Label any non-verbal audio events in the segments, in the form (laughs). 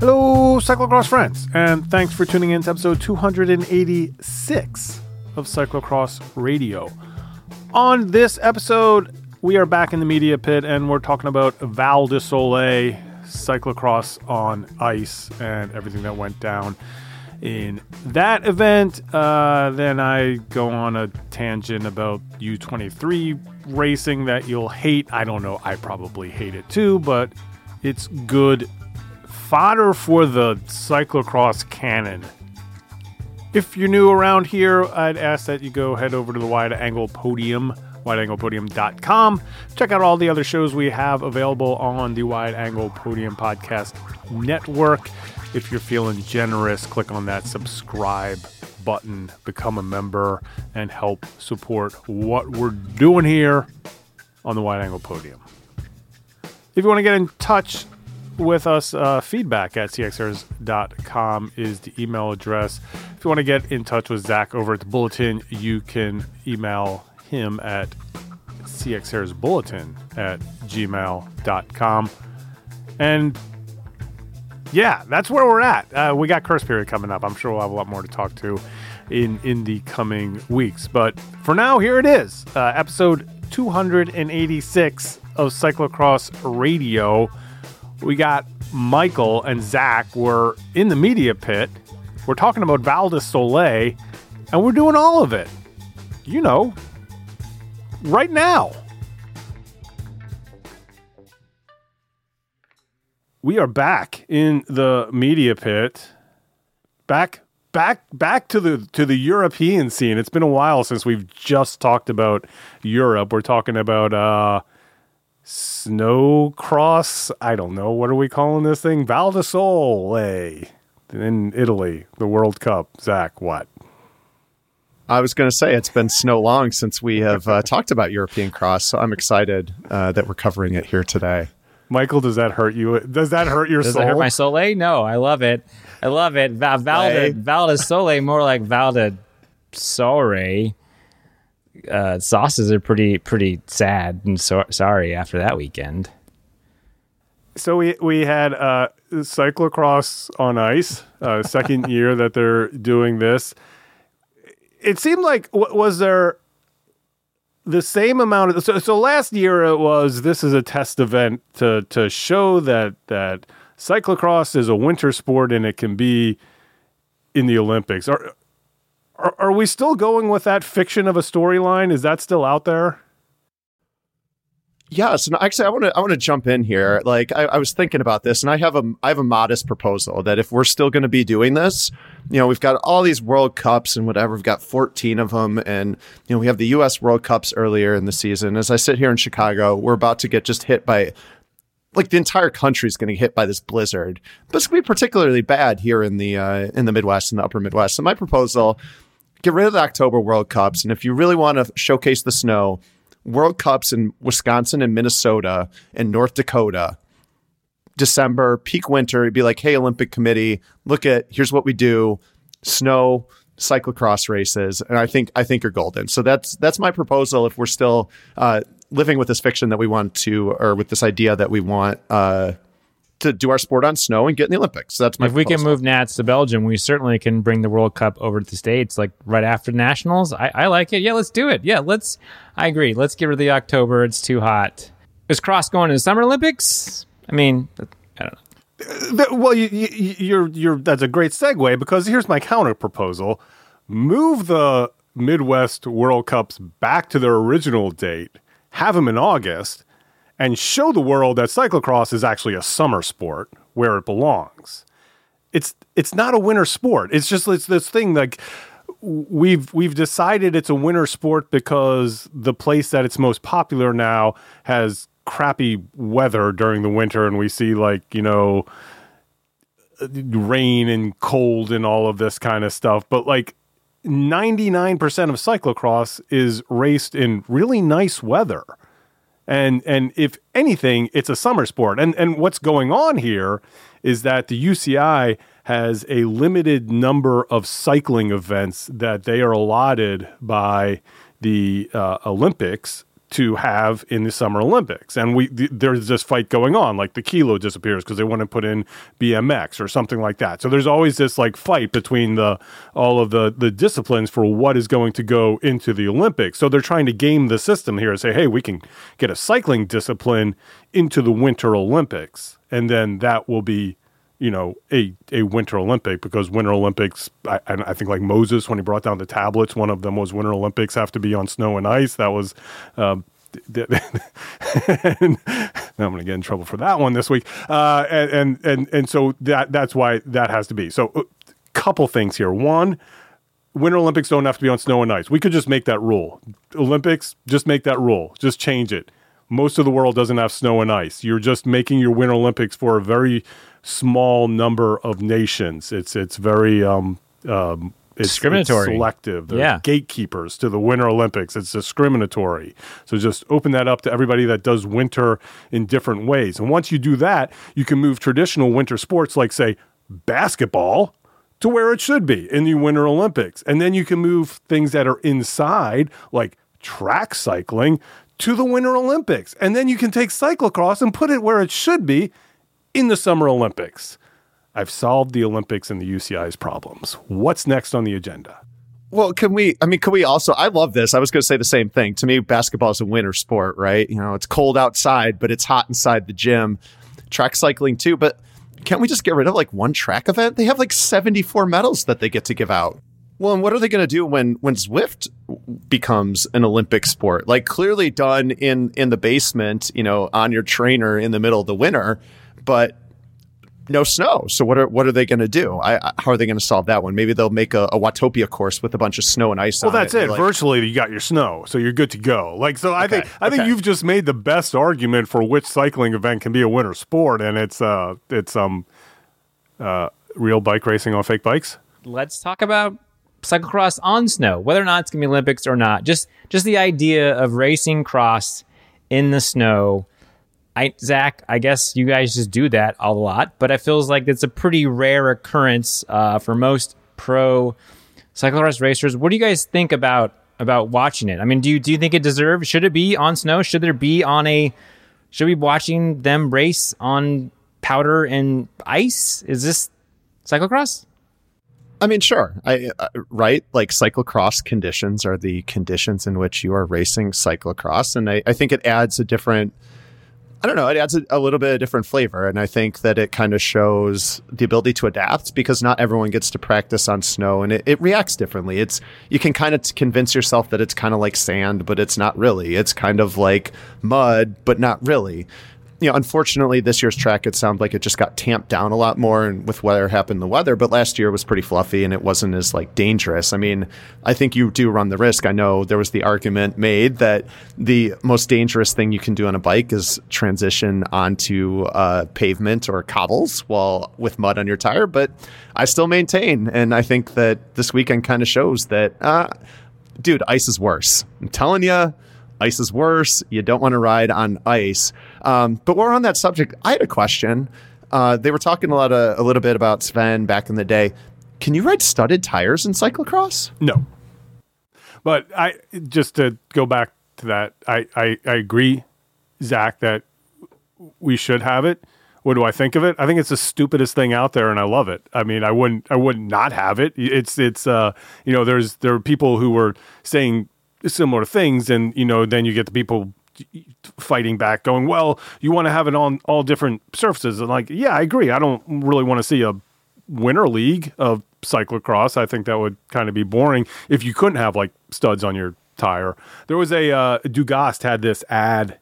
Hello, cyclocross friends, and thanks for tuning in to episode 286 of Cyclocross Radio. On this episode, we are back in the media pit and we're talking about Val di Sole cyclocross on ice and everything that went down in that event. Uh, then I go on a tangent about U23 racing that you'll hate. I don't know, I probably hate it too, but it's good fodder for the cyclocross cannon. If you're new around here, I'd ask that you go head over to the Wide Angle Podium, wideanglepodium.com. Check out all the other shows we have available on the Wide Angle Podium Podcast Network. If you're feeling generous, click on that subscribe button, become a member, and help support what we're doing here on the Wide Angle Podium. If you want to get in touch, with us, uh, feedback at cxers.com is the email address. If you want to get in touch with Zach over at the Bulletin, you can email him at cxersbulletin at gmail.com. And yeah, that's where we're at. Uh, we got Kerst period coming up. I'm sure we'll have a lot more to talk to in in the coming weeks. But for now, here it is, uh, episode 286 of Cyclocross Radio we got Michael and Zach were in the media pit. We're talking about Val di Sole, and we're doing all of it. You know, right now. We are back in the media pit. Back back back to the to the European scene. It's been a while since we've just talked about Europe. We're talking about uh snow cross. I don't know. What are we calling this thing? Val di Sole in Italy, the World Cup. Zach, what? I was going to say it's been snow long since we have uh, talked about European cross, so I'm excited uh, that we're covering it here today. Michael, does that hurt you? Does that hurt your does soul? Does that hurt my soul? No, I love it. I love it. Val, Val, Val di Sole, more like Val di Sore uh, sauces are pretty pretty sad and so, sorry after that weekend. So we we had uh, cyclocross on ice, uh, (laughs) second year that they're doing this. It seemed like was there the same amount of so, so last year it was this is a test event to to show that that cyclocross is a winter sport and it can be in the Olympics. Are are, are we still going with that fiction of a storyline? Is that still out there? Yeah, so actually, I want to I want to jump in here. Like, I, I, was thinking about this, and I have a I have a modest proposal that if we're still going to be doing this, you know, we've got all these World Cups and whatever. We've got fourteen of them, and you know, we have the U.S. World Cups earlier in the season. As I sit here in Chicago, we're about to get just hit by like the entire country is going to hit by this blizzard. But it's going to be particularly bad here in the uh, in the Midwest and the Upper Midwest. So my proposal get rid of the October World Cups. And if you really want to showcase the snow, World Cups in Wisconsin and Minnesota and North Dakota, December, peak winter, you'd be like, hey, Olympic Committee, look at here's what we do snow, cyclocross races. And I think I think you're golden. So that's that's my proposal if we're still uh, living with this fiction that we want to, or with this idea that we want uh, to do our sport on snow and get in the Olympics. So that's my. If proposal. we can move Nats to Belgium, we certainly can bring the World Cup over to the states, like right after nationals. I, I like it. Yeah, let's do it. Yeah, let's. I agree. Let's get rid of the October. It's too hot. Is cross going to the Summer Olympics? I mean, I don't know. Uh, well, you, you, you're you're that's a great segue because here's my counter proposal: move the Midwest World Cups back to their original date, have them in August, and show the world that cyclocross is actually a summer sport where it belongs. It's it's not a winter sport. It's just it's this thing like we've we've decided it's a winter sport because the place that it's most popular now has crappy weather during the winter and we see like, you know, rain and cold and all of this kind of stuff. But like 99% of cyclocross is raced in really nice weather. And and if anything, it's a summer sport. And and what's going on here is that the UCI has a limited number of cycling events that they are allotted by the uh, Olympics to have in the Summer Olympics. And we th- there's this fight going on, like the kilo disappears because they want to put in BMX or something like that. So there's always this like fight between the all of the the disciplines for what is going to go into the Olympics. So they're trying to game the system here and say, hey, we can get a cycling discipline into the Winter Olympics, and then that will be you know a a winter olympic because winter olympics I, I think like moses when he brought down the tablets one of them was winter olympics have to be on snow and ice that was um, (laughs) and I'm going to get in trouble for that one this week. Uh, and, and and and so that that's why that has to be. So, a uh, couple things here. One, Winter Olympics don't have to be on snow and ice. We could just make that rule. Olympics, just make that rule. Just change it. Most of the world doesn't have snow and ice. You're just making your Winter Olympics for a very small number of nations. It's it's very um, um, it's, discriminatory, it's selective. They're yeah. gatekeepers to the Winter Olympics. It's discriminatory. So just open that up to everybody that does winter in different ways. And once you do that, you can move traditional winter sports like say basketball to where it should be in the Winter Olympics. And then you can move things that are inside like track cycling to the Winter Olympics. And then you can take cyclocross and put it where it should be in the Summer Olympics. I've solved the Olympics and the UCI's problems. What's next on the agenda? Well, can we? I mean, can we also? I love this. I was going to say the same thing. To me, basketball is a winter sport, right? You know, it's cold outside, but it's hot inside the gym. Track cycling too, but can't we just get rid of like one track event? They have like 74 medals that they get to give out. Well, and what are they going to do when when Zwift becomes an Olympic sport? Like clearly done in in the basement, you know, on your trainer in the middle of the winter, but no snow. So what are what are they going to do? I, I, how are they going to solve that one? Maybe they'll make a, a, Watopia course with a bunch of snow and ice. Well, that's it. it. Like, Virtually, you got your snow, so you're good to go. Like so, I okay, think I okay. think you've just made the best argument for which cycling event can be a winter sport, and it's uh it's um uh real bike racing on fake bikes. Let's talk about cyclocross on snow, whether or not it's going to be Olympics or not. Just just the idea of racing cross in the snow I, Zach, I guess you guys just do that a lot, but it feels like it's a pretty rare occurrence uh, for most pro cyclocross racers. What do you guys think about about watching it? I mean, do you do you think it deserves? Should it be on snow? Should there be on a? Should we be watching them race on powder and ice? Is this cyclocross? I mean, sure. I uh, right like cyclocross conditions are the conditions in which you are racing cyclocross, and I, I think it adds a different I don't know. It adds a, a, little bit of different flavor. And I think that it kind of shows the ability to adapt because not everyone gets to practice on snow and it, it reacts differently. It's, you can kind of convince yourself that it's kind of like sand, but it's not really. It's kind of like mud, but not really you know, unfortunately, this year's track, it sounded like it just got tamped down a lot more and with weather happened the weather. But last year was pretty fluffy and it wasn't as like dangerous. I mean, I think you do run the risk. I know there was the argument made that the most dangerous thing you can do on a bike is transition onto uh, pavement or cobbles while with mud on your tire. But I still maintain, and I think that this weekend kind of shows that, uh, dude, ice is worse. I'm telling you ice is worse. You don't want to ride on ice. Um, but we're on that subject. I had a question. Uh, they were talking a lot of, a little bit about Sven back in the day. Can you ride studded tires in cyclocross? No. But I just to go back to that, I, I, I agree, Zach, that we should have it. What do I think of it? I think it's the stupidest thing out there, and I love it. I mean, I wouldn't, I would not have it. It's, it's, uh, you know, there's there are people who were saying similar things, and you know, then you get the people fighting back, going, "Well, you want to have it on all different surfaces." And like, yeah, I agree. I don't really want to see a winter league of cyclocross. I think that would kind of be boring if you couldn't have like studs on your tire. There was a uh, Dugast had this ad.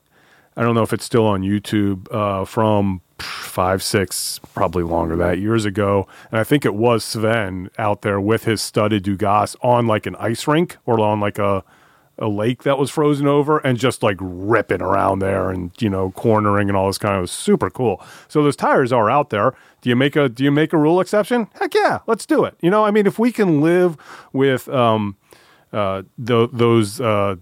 I don't know if it's still on YouTube uh, from five, six, probably longer that years ago. And I think it was Sven out there with his studded Dugast on like an ice rink or on like a a lake that was frozen over and just like ripping around there and you know cornering and all this kind of super cool. So those tires are out there. Do you make a do you make a rule exception? Heck yeah, let's do it. You know, I mean, if we can live with um, uh, th- those uh,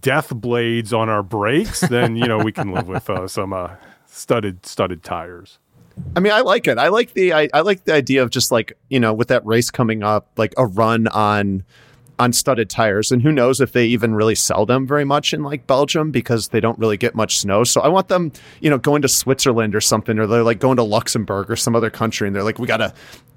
death blades on our brakes, then you know we can live with uh, some uh, studded studded tires. I mean, I like it. I like the I, I like the idea of just like you know with that race coming up, like a run on on studded tires and who knows if they even really sell them very much in like Belgium because they don't really get much snow. So I want them, you know, going to Switzerland or something or they're like going to Luxembourg or some other country and they're like we got to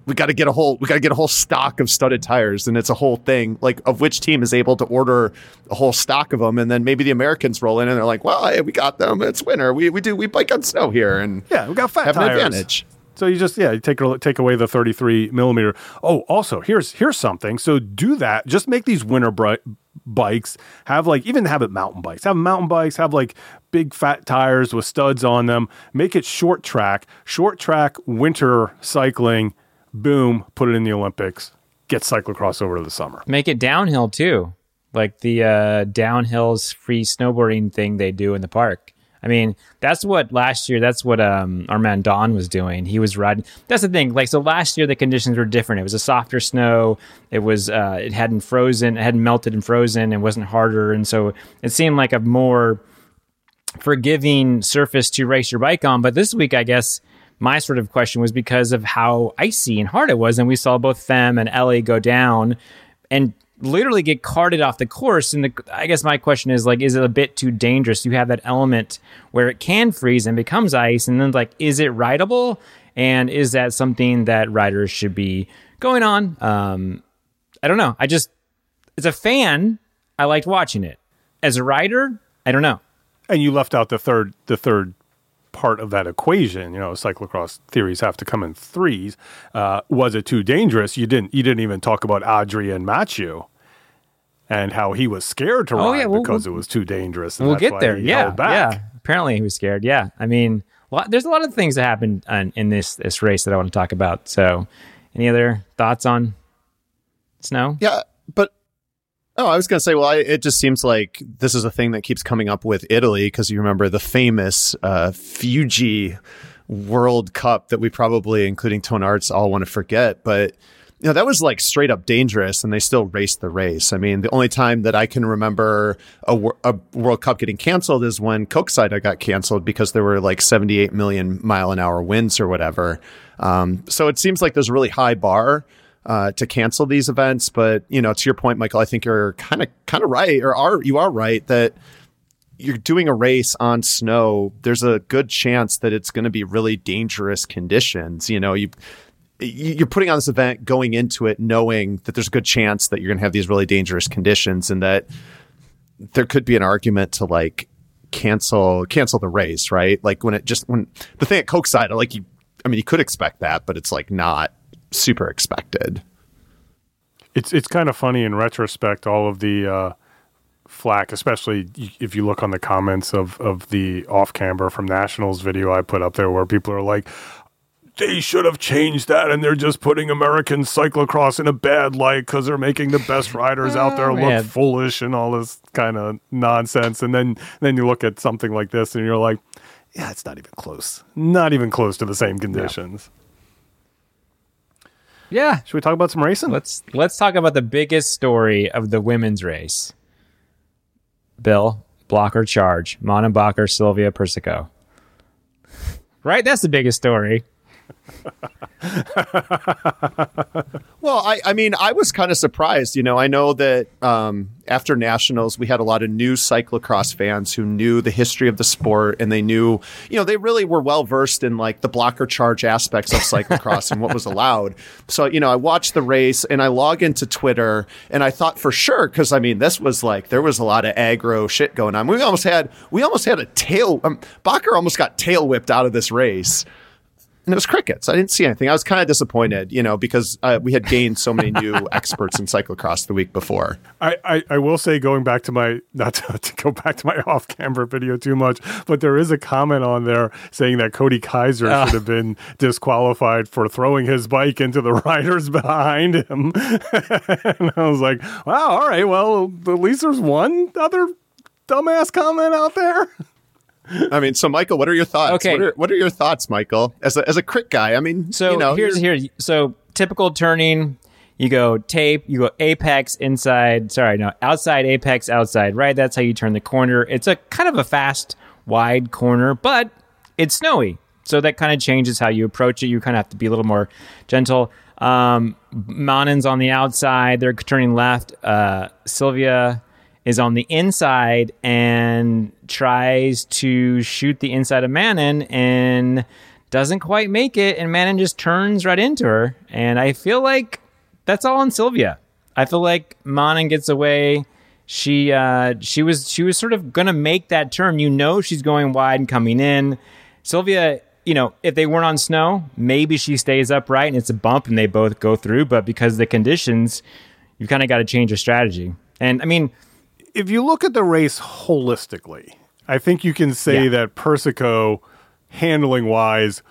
we got to get a whole we got to get a whole stock of studded tires and it's a whole thing like of which team is able to order a whole stock of them and then maybe the Americans roll in and they're like well hey, we got them it's winter we we do we bike on snow here and Yeah, we got fat have tires. an advantage So you just yeah, you take take away the 33 millimeter. Oh, also here's here's something. So do that. Just make these winter bikes have like even have it mountain bikes. Have mountain bikes. Have like big fat tires with studs on them. Make it short track. Short track winter cycling. Boom. Put it in the Olympics. Get cyclocross over to the summer. Make it downhill too, like the uh, downhills free snowboarding thing they do in the park. I mean, that's what last year. That's what um, our man Don was doing. He was riding. That's the thing. Like so, last year the conditions were different. It was a softer snow. It was. Uh, it hadn't frozen. It hadn't melted and frozen. It wasn't harder, and so it seemed like a more forgiving surface to race your bike on. But this week, I guess my sort of question was because of how icy and hard it was, and we saw both Fem and Ellie go down and literally get carted off the course. And the, I guess my question is like, is it a bit too dangerous? You have that element where it can freeze and becomes ice, and then like, is it rideable? And is that something that riders should be going on? Um, I don't know. I just, as a fan, I liked watching it. As a rider, I don't know. And you left out the third the third part of that equation. You know, cyclocross theories have to come in threes. Uh, was it too dangerous? You didn't. You didn't even talk about Audrey and Matthew. And how he was scared to Oh, ride yeah, we'll- because it was too dangerous. and we'll that's get why there. he Yeah, held back. yeah. Apparently, he was scared. Yeah, I mean, a lot, there's a lot of things that happened on, in this this race that I want to talk about. So, any other thoughts on snow? Yeah, but oh, I was going to say, well, I, it just seems like this is a thing that keeps coming up with Italy because you remember the famous uh, Fiuggi World Cup that we probably, including Toon Aerts, all want to forget, but. You know, that was like straight up dangerous, and they still raced the race. I mean, the only time that I can remember a, a World Cup getting canceled is when Koksijde got canceled because there were like 78 million mile an hour winds or whatever. Um, so it seems like there's a really high bar uh, to cancel these events. But you know, to your point, Michael, I think you're kind of kind of right, or are you are right that you're doing a race on snow. There's a good chance that it's going to be really dangerous conditions. You know, you you're putting on this event going into it knowing that there's a good chance that you're going to have these really dangerous conditions and that there could be an argument to like cancel cancel the race right like when it just when the thing at Koksijde like you i mean you could expect that but it's like not super expected It's it's kind of funny in retrospect. All of the uh, flack, especially if you look on the comments of of the off camber from Nationals video I put up there, where people are like, "They should have changed that, and they're just putting American cyclocross in a bad light because they're making the best (laughs) riders out there Oh, look man. foolish and all this kind of nonsense." And then then you look at something like this, and you're like, "Yeah, it's not even close. Not even close to the same conditions." Yeah, Should we talk about some racing? let's let's talk about the biggest story of the women's race. Bill blocker charge, Monenbacher, Silvia Persico. (laughs) Right, that's the biggest story. (laughs) Well, I, I mean, I was kind of surprised. You know, I know that um, after nationals, we had a lot of new cyclocross fans who knew the history of the sport and they knew, you know, they really were well versed in like the blocker charge aspects of cyclocross and what was allowed. So, you know, I watched the race and I log into Twitter and I thought for sure, because I mean, this was like, there was a lot of aggro shit going on. We almost had, we almost had a tail, um, Bakker almost got tail whipped out of this race and it was crickets. I didn't see anything. I was kind of disappointed, you know, because uh, we had gained so many new (laughs) experts in cyclocross the week before. I, I, I will say going back to my not to, (laughs) to go back to my (laughs) off camera video too much, but there is a comment on there saying that Cody Kaiser should have been disqualified for throwing his bike into the riders behind him. and I was like, wow, all right, well at least there's one other dumbass comment out there. I mean, so Michael, what are your thoughts? Okay. What are, what are your thoughts, Michael? As a, as a crit guy, I mean, So you know, here's you're- so typical turning. You go tape, you go apex inside. Sorry, no, outside apex, outside. Right, that's how you turn the corner. It's a kind of a fast, wide corner, but it's snowy, so that kind of changes how you approach it. You kind of have to be a little more gentle. Um, Manon's on the outside. They're turning left. Uh, Silvia is on the inside and tries to shoot the inside of Manon and doesn't quite make it. And Manon just turns right into her. And I feel like that's all on Silvia. I feel like Manon gets away. She uh, she was she was sort of gonna make that turn. You know she's going wide and coming in. Silvia, you know, if they weren't on snow, maybe she stays upright and it's a bump and they both go through. But because the conditions, you've kind of got to change your strategy. And I mean, if you look at the race holistically, I think you can say Yeah. that Persico, handling wise,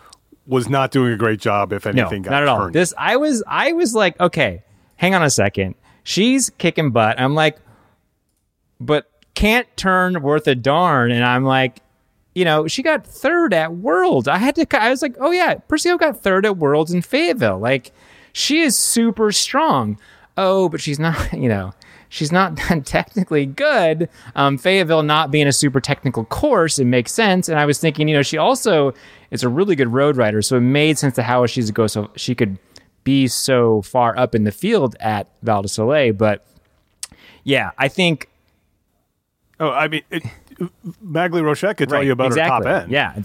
was not doing a great job. If no, anything, got not at all. This I was I was like, okay, hang on a second. She's kicking butt. I'm like, but can't turn worth a darn. And I'm like, you know, she got third at Worlds. I had to. I was like, oh yeah, Persico got third at Worlds in Fayetteville. Like, she is super strong. Oh, but she's not. (laughs) You know, she's not (laughs) technically good. Um, Fayetteville not being a super technical course, it makes sense. And I was thinking, you know, she also is a really good road rider, so it made sense to how she's go so she could be so far up in the field at Val de Soleil. But yeah, I think oh, I mean, it, Maghalie Rochette could tell right, you about exactly. her top end. Yeah,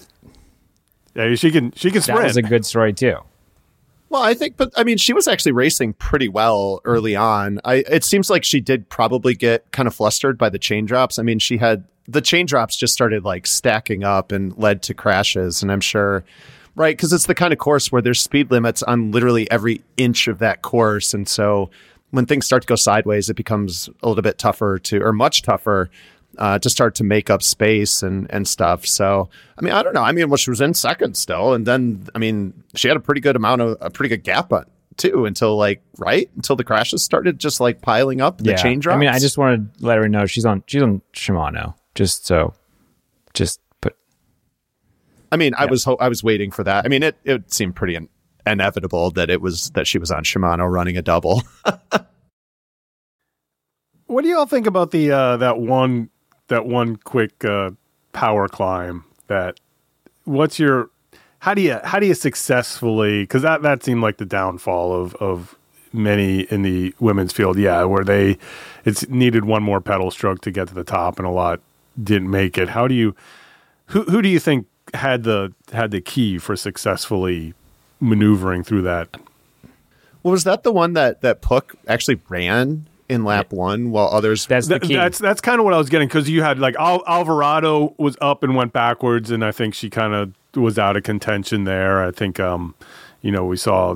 yeah, she can. She can that was a good story too. Well, I think, but I mean, she was actually racing pretty well early on. I it seems like she did probably get kind of flustered by the chain drops. I mean, she had the chain drops just started like stacking up and led to crashes, and I'm sure, right, because it's the kind of course where there's speed limits on literally every inch of that course, and so when things start to go sideways, it becomes a little bit tougher to, or much tougher. Uh, to start to make up space and and stuff. So I mean, I don't know. I mean, well, she was in second still, and then I mean, she had a pretty good amount of a pretty good gap on too until like right until the crashes started just like piling up the yeah. chain drops. I mean, I just wanted to let her know she's on she's on Shimano. Just so, just put I mean, I was ho- I was waiting for that. I mean, it it seemed pretty in- inevitable that it was that she was on Shimano running a double. (laughs) What do y'all think about the uh, that one that one quick uh, power climb? That what's your how do you how do you successfully because that that seemed like the downfall of of many in the women's field. Yeah, where they it's needed one more pedal stroke to get to the top, and a lot didn't make it. How do you who who do you think had the had the key for successfully maneuvering through that? well, was that the one that that Puck actually ran in lap one while others? that's the Th- key. That's that's kind of what I was getting because you had like Al- Alvarado was up and went backwards, and I think she kind of was out of contention there. I think, um, you know, we saw.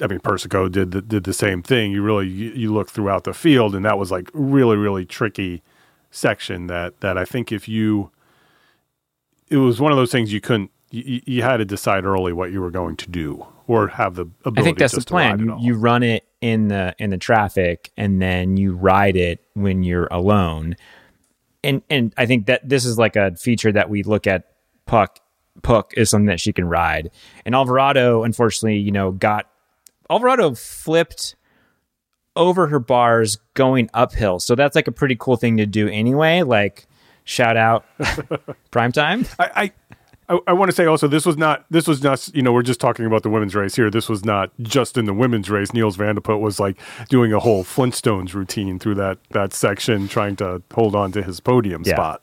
I mean, Persico did the, did the same thing. You really you, you look throughout the field, and that was like really really tricky section. That that I think if you, it was one of those things you couldn't. You, you had to decide early what you were going to do, or have the ability. I think that's the plan. You, you run it in the in the traffic, and then you ride it when you're alone. And and I think that this is like a feature that we look at. Puck Puck is something that she can ride, and Alvarado, unfortunately, you know, got Alvarado flipped over her bars going uphill. So that's like a pretty cool thing to do anyway. Like shout out (laughs) prime time. I, I, I want to say also this was not this was not you know we're just talking about the women's race here. This was not just in the women's race. Niels Vandeputte was like doing a whole Flintstones routine through that that section, trying to hold on to his podium Yeah. spot.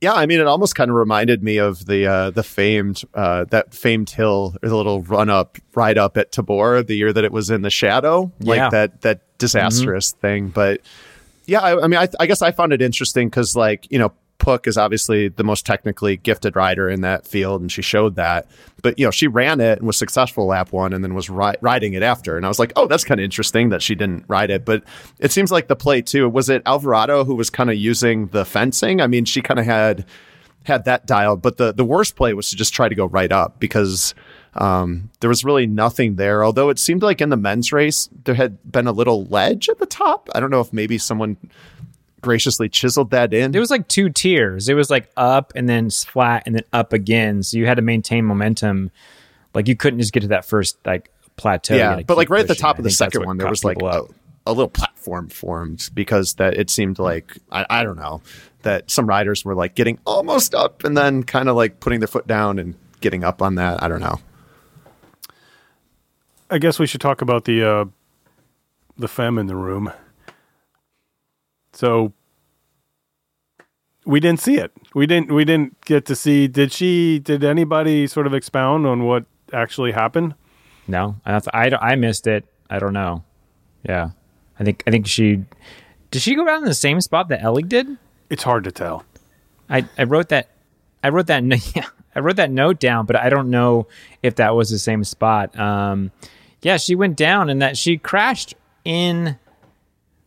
Yeah, I mean, it almost kind of reminded me of the uh, the famed uh, that famed hill, or the little run up, ride up at Tabor the year that it was in the shadow, like Yeah. that that disastrous thing. But yeah, I, I mean, I, I guess I found it interesting because, like, you know, Puck is obviously the most technically gifted rider in that field, and she showed that. But you know, she ran it and was successful lap one, and then was ri- riding it after. And I was like, oh, that's kind of interesting that she didn't ride it. But it seems like the play too was it Alvarado who was kind of using the fencing. I mean, she kind of had had that dialed, but the the worst play was to just try to go right up because. Um, there was really nothing there. Although it seemed like in the men's race there had been a little ledge at the top. I don't know if maybe someone graciously chiseled that in. It was like two tiers. It was like up and then flat and then up again. So you had to maintain momentum. Like you couldn't just get to that first like plateau. Yeah, but like keep right at the top of the second one, there was like a, a little platform formed because that it seemed like I, I don't know that some riders were like getting almost up and then kind of like putting their foot down and getting up on that. I don't know. I guess we should talk about the uh, the femme in the room. So we didn't see it. We didn't. We didn't get to see. Did she? Did anybody sort of expound on what actually happened? No, I, I, I missed it. I don't know. Yeah, I think I think she did. She go down in the same spot that Ellie did. It's hard to tell. I, I wrote that. I wrote that. (laughs) Yeah, I wrote that note down, but I don't know if that was the same spot. Um, yeah, she went down and that she crashed in.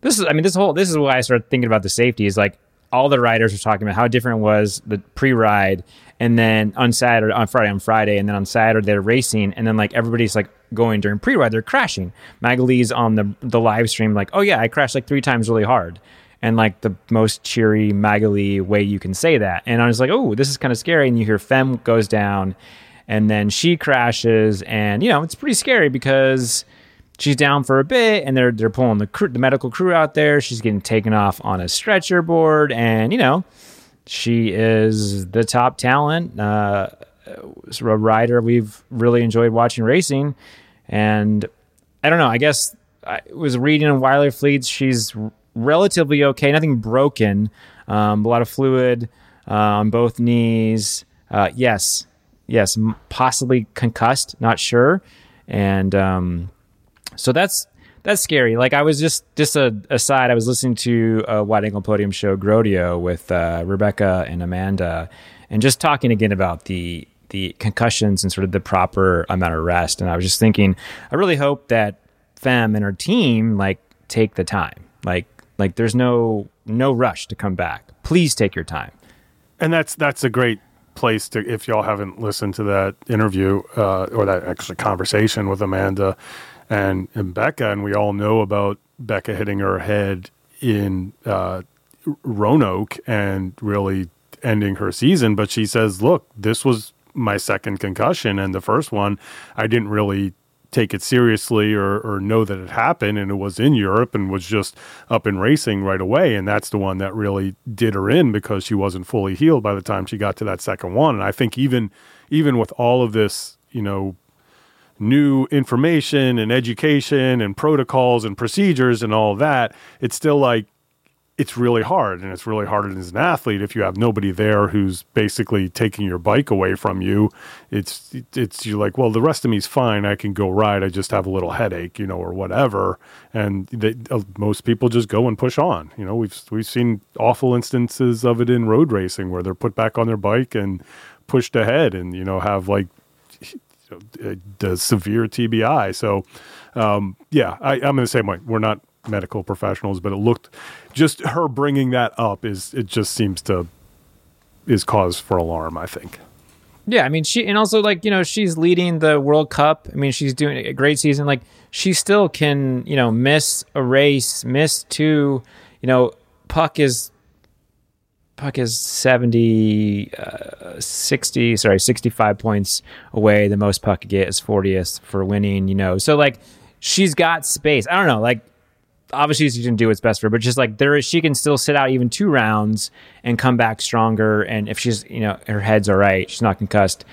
This is. I mean, this whole. This is why I started thinking about the safety. Is like all the riders were talking about how different was the pre-ride, and then on Saturday, on Friday, on Friday, and then on Saturday they're racing, and then like everybody's like going during pre-ride, they're crashing. Maghalie's on the the live stream like, oh yeah, I crashed like three times really hard, and like the most cheery Maghalie way you can say that. And I was like, oh, this is kind of scary. And you hear Fem goes down, and then she crashes, and you know it's pretty scary because she's down for a bit and they're they're pulling the crew, the medical crew out there. She's getting taken off on a stretcher board, and you know she is the top talent, uh, a rider we've really enjoyed watching racing. And I don't know. I guess I was reading in Wielerflits. She's relatively okay, nothing broken. Um, a lot of fluid uh, on both knees. Uh, yes, yes, possibly concussed. Not sure. And um, so that's that's scary. Like I was just just a aside. I was listening to a wide angle podium show, Grodio, with uh, Rebecca and Amanda, and just talking again about the the concussions and sort of the proper amount of rest. And I was just thinking, I really hope that Fem and her team like take the time. Like like there's no no rush to come back. Please take your time. And that's that's a great place to if y'all haven't listened to that interview uh, or that actually conversation with Amanda and, and Becca, and we all know about Becca hitting her head in uh, Roanoke and really ending her season. But she says, "Look, this was my second concussion, and the first one I didn't really." take it seriously or, or know that it happened and it was in Europe and was just up and racing right away. And that's the one that really did her in because she wasn't fully healed by the time she got to that second one. And I think even even with all of this, you know, new information and education and protocols and procedures and all that, it's still like it's really hard and it's really hard as an athlete if you have nobody there who's basically taking your bike away from you. It's it's you're like well the rest of me's fine. I can go ride. I just have a little headache you know or whatever. And they, uh, most people just go and push on. You know we've we've seen awful instances of it in road racing where they're put back on their bike and pushed ahead and you know have like the severe TBI. So, um, yeah, I, I'm in the same way. We're not medical professionals, but it looked just her bringing that up is it just seems to is cause for alarm. I think. Yeah, I mean she and also like you know she's leading the World Cup. I mean she's doing a great season. Like she still can you know miss a race, miss two. You know Puck is Puck is 70, uh, 60, sorry, 65 points away. The most Puck could get is 40th for winning, you know. So, like, she's got space. I don't know. Like, obviously, she can do what's best for her, but just like, there is, she can still sit out even two rounds and come back stronger. And if she's, you know, her head's all right, she's not concussed,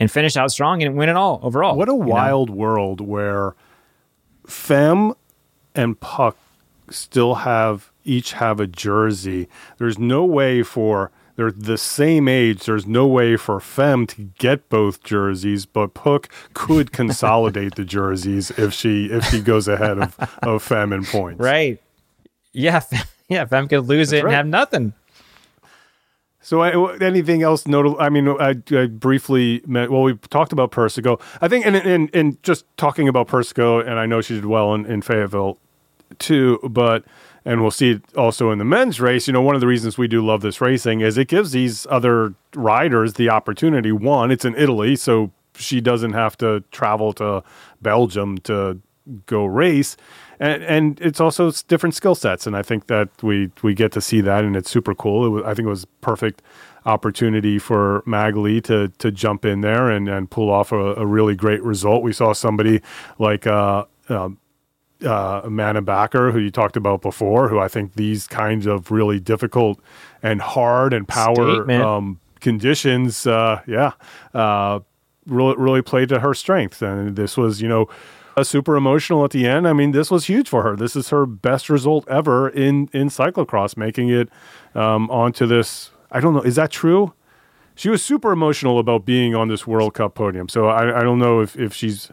and finish out strong and win it all overall. What a wild know? world where Fem and Puck still have each have a jersey. There's no way for they're the same age. There's no way for Fem to get both jerseys, but Puck could (laughs) consolidate the jerseys if she if she goes ahead of, of Fem in points. Right. Yeah. Yeah. Fem could lose That's it right. and have nothing. So, anything else notable? I mean, I, I, briefly met. Well, we talked about Persico. I think, and, and and just talking about Persico, and I know she did well in, in Fayetteville too. But and we'll see it also in the men's race. You know, one of the reasons we do love this racing is it gives these other riders the opportunity. One, it's in Italy, so she doesn't have to travel to Belgium to go race. And, and it's also different skill sets, and I think that we we get to see that, and it's super cool. It was, I think it was perfect opportunity for Maghalie to to jump in there and, and pull off a, a really great result. We saw somebody like uh, um, uh, Amanda Bakker, who you talked about before, who I think these kinds of really difficult and hard and power um, conditions, uh, yeah, uh, really really played to her strength. And this was, you know, uh, super emotional at the end. I mean, this was huge for her. This is her best result ever in in cyclocross, making it um, onto this. I don't know. Is that true? She was super emotional about being on this World Cup podium. So I, I don't know if, if she's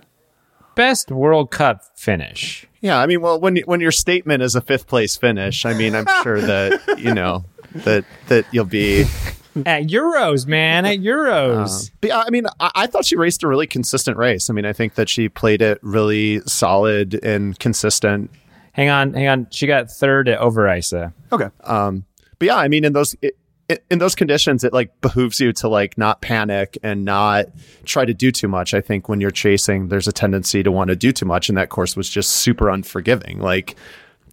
Best World Cup finish. Yeah, I mean, well, when when your statement is a fifth place finish, I mean, I'm sure (laughs) that you know that that you'll be. At Euros, man, at Euros. But yeah, I mean, I, I thought she raced a really consistent race. I mean, I think that she played it really solid and consistent. hang on, hang on. She got third at Overijse. okay. Um, but yeah, I mean, in those it, it- in those conditions, it like behooves you to like not panic and not try to do too much. I think when you're chasing, there's a tendency to want to do too much, and that course was just super unforgiving. Like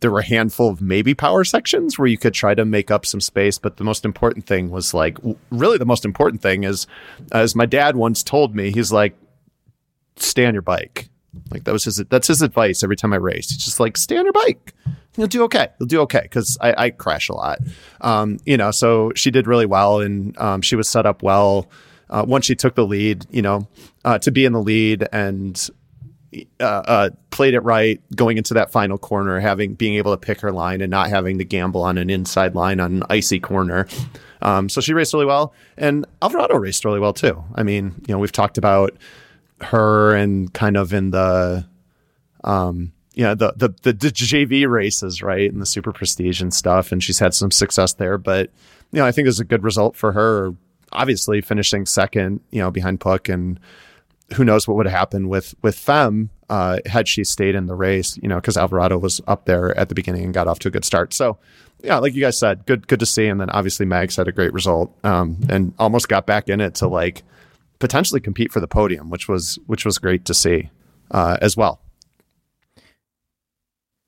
there were a handful of maybe power sections where you could try to make up some space, but the most important thing was like really the most important thing is, as my dad once told me, he's like, stay on your bike. Like that was his that's his advice every time I race. He's just like stay on your bike. You'll do okay. You'll do okay because I, I crash a lot. Um, you know, so she did really well and um, she was set up well. Uh, once she took the lead, you know, uh, to be in the lead and uh, uh, played it right going into that final corner, having being able to pick her line and not having to gamble on an inside line on an icy corner. Um, so she raced really well, and Alvarado raced really well too. I mean, you know, we've talked about her and kind of in the um you know the, the the JV races right and the super prestige and stuff and she's had some success there but you know I think it was a good result for her obviously finishing second you know behind Puck and who knows what would have happened with with Fem uh, had she stayed in the race, you know, because Alvarado was up there at the beginning and got off to a good start. So, yeah, like you guys said, good good to see. And then obviously Mags had a great result um, and almost got back in it to like potentially compete for the podium, which was which was great to see uh, as well.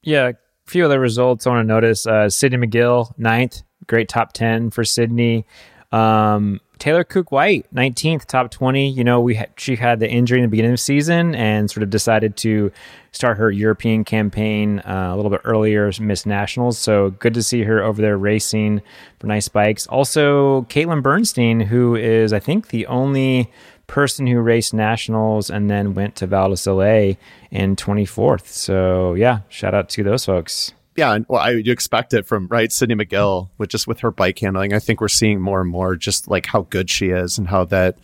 Yeah, a few other results I want to notice. Uh, Sydney McGill, ninth, great top 10 for Sydney. Um, Taylor Kuyk-White, 19th, top 20. You know, we ha- she had the injury in the beginning of the season and sort of decided to start her European campaign uh, a little bit earlier, Miss nationals. So good to see her over there racing for nice bikes. Also, Caitlin Bernstein, who is, I think, the only person who raced nationals and then went to Val Soleil in 24th. So yeah, shout out to those folks. Yeah, and well, I you expect it from right Sydney McGill with just with her bike handling. I think we're seeing more and more just like how good she is and how that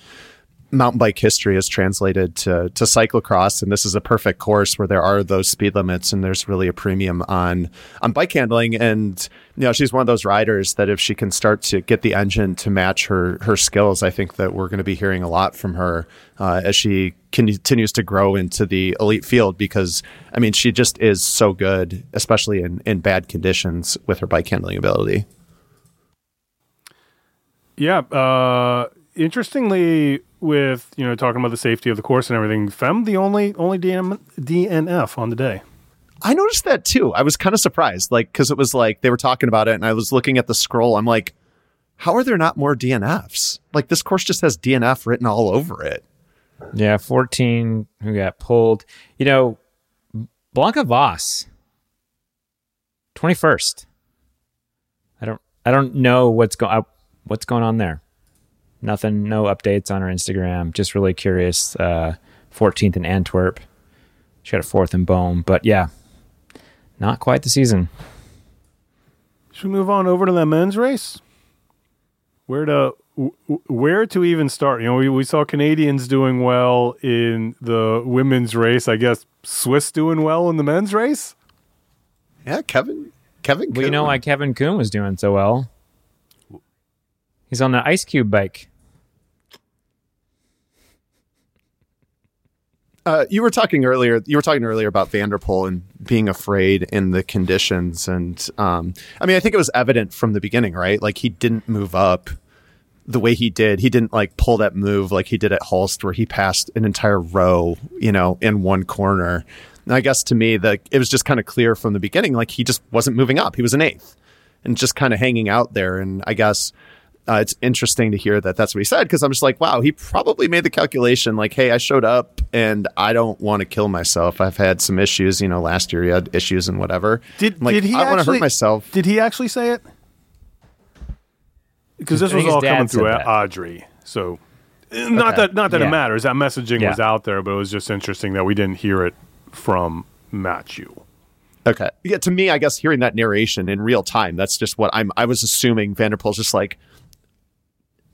mountain bike history is translated to to cyclocross and this is a perfect course where there are those speed limits and there's really a premium on on bike handling and you know she's one of those riders that if she can start to get the engine to match her her skills I think that we're going to be hearing a lot from her uh, as she continues to grow into the elite field because I mean she just is so good especially in in bad conditions with her bike handling ability Yeah. Uh, interestingly, with you know talking about the safety of the course and everything, Fem the only only DM, DNF on the day. I noticed that too. I was kind of surprised, like, because it was like they were talking about it, and I was looking at the scroll. I'm like, how are there not more DNFs? Like, this course just has DNF written all over it. Yeah, 14 who got pulled. You know, Blanka Vas, 21st. I don't I don't know what's going uh, what's going on there. Nothing, no updates on her Instagram. Just really curious. Uh, 14th in Antwerp. She got a fourth in Bohm, but yeah, not quite the season. Should we move on over to the men's race? Where to w- w- where to even start? You know, we, we saw Canadians doing well in the women's race. I guess Swiss doing well in the men's race. Yeah, Kevin. Kevin. Well, you know why Kevin Kuhn was doing so well? He's on the Ice Cube bike. Uh, you were talking earlier. You were talking earlier about Van der Poel and being afraid in the conditions, and um, I mean, I think it was evident from the beginning, right? Like he didn't move up the way he did. He didn't like pull that move like he did at Hulst, where he passed an entire row, you know, in one corner. And I guess to me, that it was just kind of clear from the beginning, like he just wasn't moving up. He was an eighth, and just kind of hanging out there. And I guess uh, it's interesting to hear that that's what he said because I'm just like, wow, he probably made the calculation like, hey, I showed up and I don't want to kill myself. I've had some issues, you know, last year he had issues and whatever. Did like, did he I want to actually hurt myself. Did he actually say it? Because this was all coming through that. Audrey. So eh, not Okay. that not that it matters. That messaging Yeah. was out there, but it was just interesting that we didn't hear it from Matthew. Okay. Yeah, to me, I guess hearing that narration in real time, that's just what I'm I was assuming Van der Poel's just like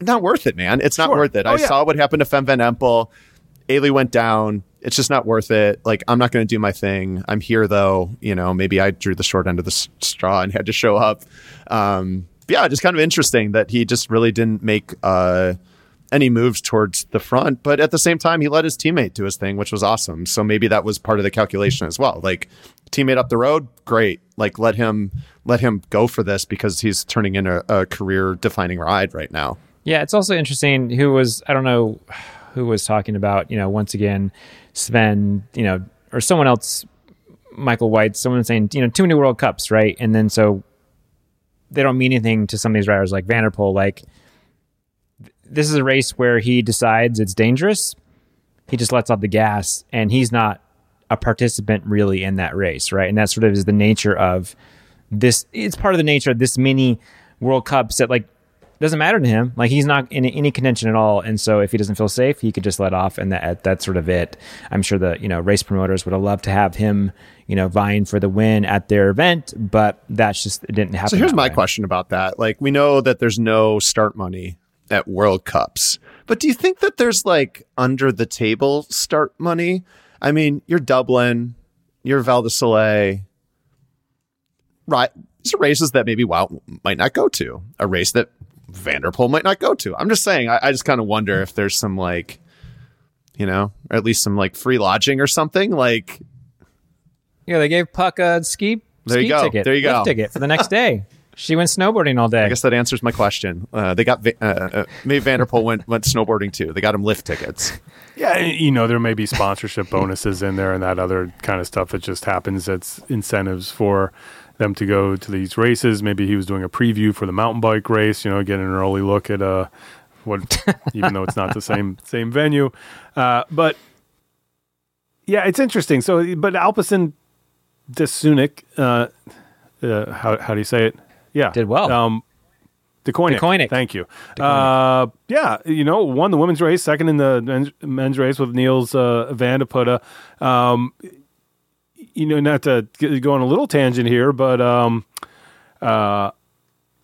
not worth it, man. It's not Sure. worth it. Oh, I yeah. saw what happened to Fem Van Empel. Ailey went down. It's just not worth it. Like I'm not going to do my thing. I'm here though. You know, maybe I drew the short end of the s- straw and had to show up. Um, yeah, just kind of interesting that he just really didn't make uh, any moves towards the front. But at the same time, he let his teammate do his thing, which was awesome. So maybe that was part of the calculation as well. Like teammate up the road, great. Like let him let him go for this because he's turning in a, a career defining ride right now. Yeah, it's also interesting who was I don't know who was talking about, you know, once again, Sven, you know, or someone else, Michael White, someone saying, you know, too many World Cups, right? And then so they don't mean anything to some of these riders like Van der Poel. Like this is a race where he decides it's dangerous. He just lets off the gas and he's not a participant really in that race, right? And that sort of is the nature of this it's part of the nature of this mini World Cups that like doesn't matter to him. Like he's not in any contention at all, and so if he doesn't feel safe, he could just let off, and that that's sort of it. I'm sure the you know race promoters would have loved to have him you know vying for the win at their event, but that's just it didn't happen. So here's my way. question about that. Like we know that there's no start money at World Cups, but do you think that there's like under the table start money? I mean, you're Dublin, you're Val di Sole, right? These are races that maybe Wout might not go to. A race that Van der Poel might not go to. I'm just saying. I, I just kind of wonder if there's some like, you know, or at least some like free lodging or something. Like, Yeah, they gave Puck a ski There you go. ticket, There you go. ticket for the next day. (laughs) She went snowboarding all day. I guess that answers my question. Uh, they got Va- uh, uh, maybe Van der Poel went went snowboarding too. They got him lift tickets. Yeah, you know, there may be sponsorship bonuses in there and that other kind of stuff that just happens. That's incentives for them to go to these races. Maybe he was doing a preview for the mountain bike race, you know, getting an early look at uh, what, (laughs) even though it's not the same same venue. Uh, but yeah, it's interesting. So, but Alpecin Deceuninck, uh, uh, how, how do you say it? Yeah. Did well. Um, Deceuninck. Deceuninck. Thank you. Uh, yeah, you know, won the women's race, second in the men's, men's race with Niels uh, Van de. Um, you know, not to go on a little tangent here, but um, uh,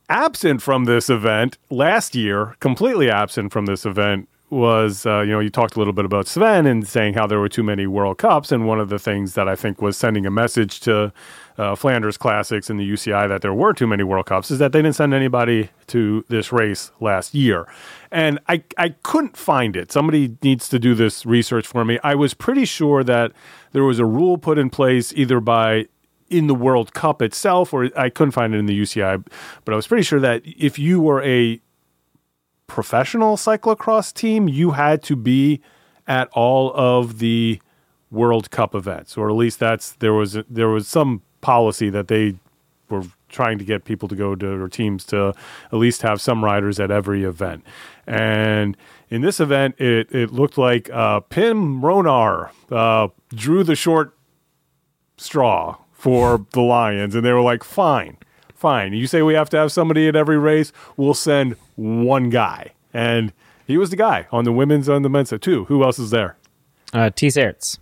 absent from this event last year, completely absent from this event was, uh, you know, you talked a little bit about Sven and saying how there were too many World Cups. And one of the things that I think was sending a message to uh, Flanders Classics and the UCI that there were too many World Cups is that they didn't send anybody to this race last year. And I, I couldn't find it. Somebody needs to do this research for me. I was pretty sure that there was a rule put in place either by in the World Cup itself, or I couldn't find it in the UCI, but I was pretty sure that if you were a professional cyclocross team, you had to be at all of the World Cup events, or at least that's there was there was some policy that they were trying to get people to go to or teams to at least have some riders at every event. And in this event, it it looked like uh, Pim Ronhaar uh, drew the short straw for the Lions, and they were like, "Fine, fine. You say we have to have somebody at every race. We'll send one guy." And he was the guy on the women's and the men's side too. Who else is there? Uh, T. Sertz.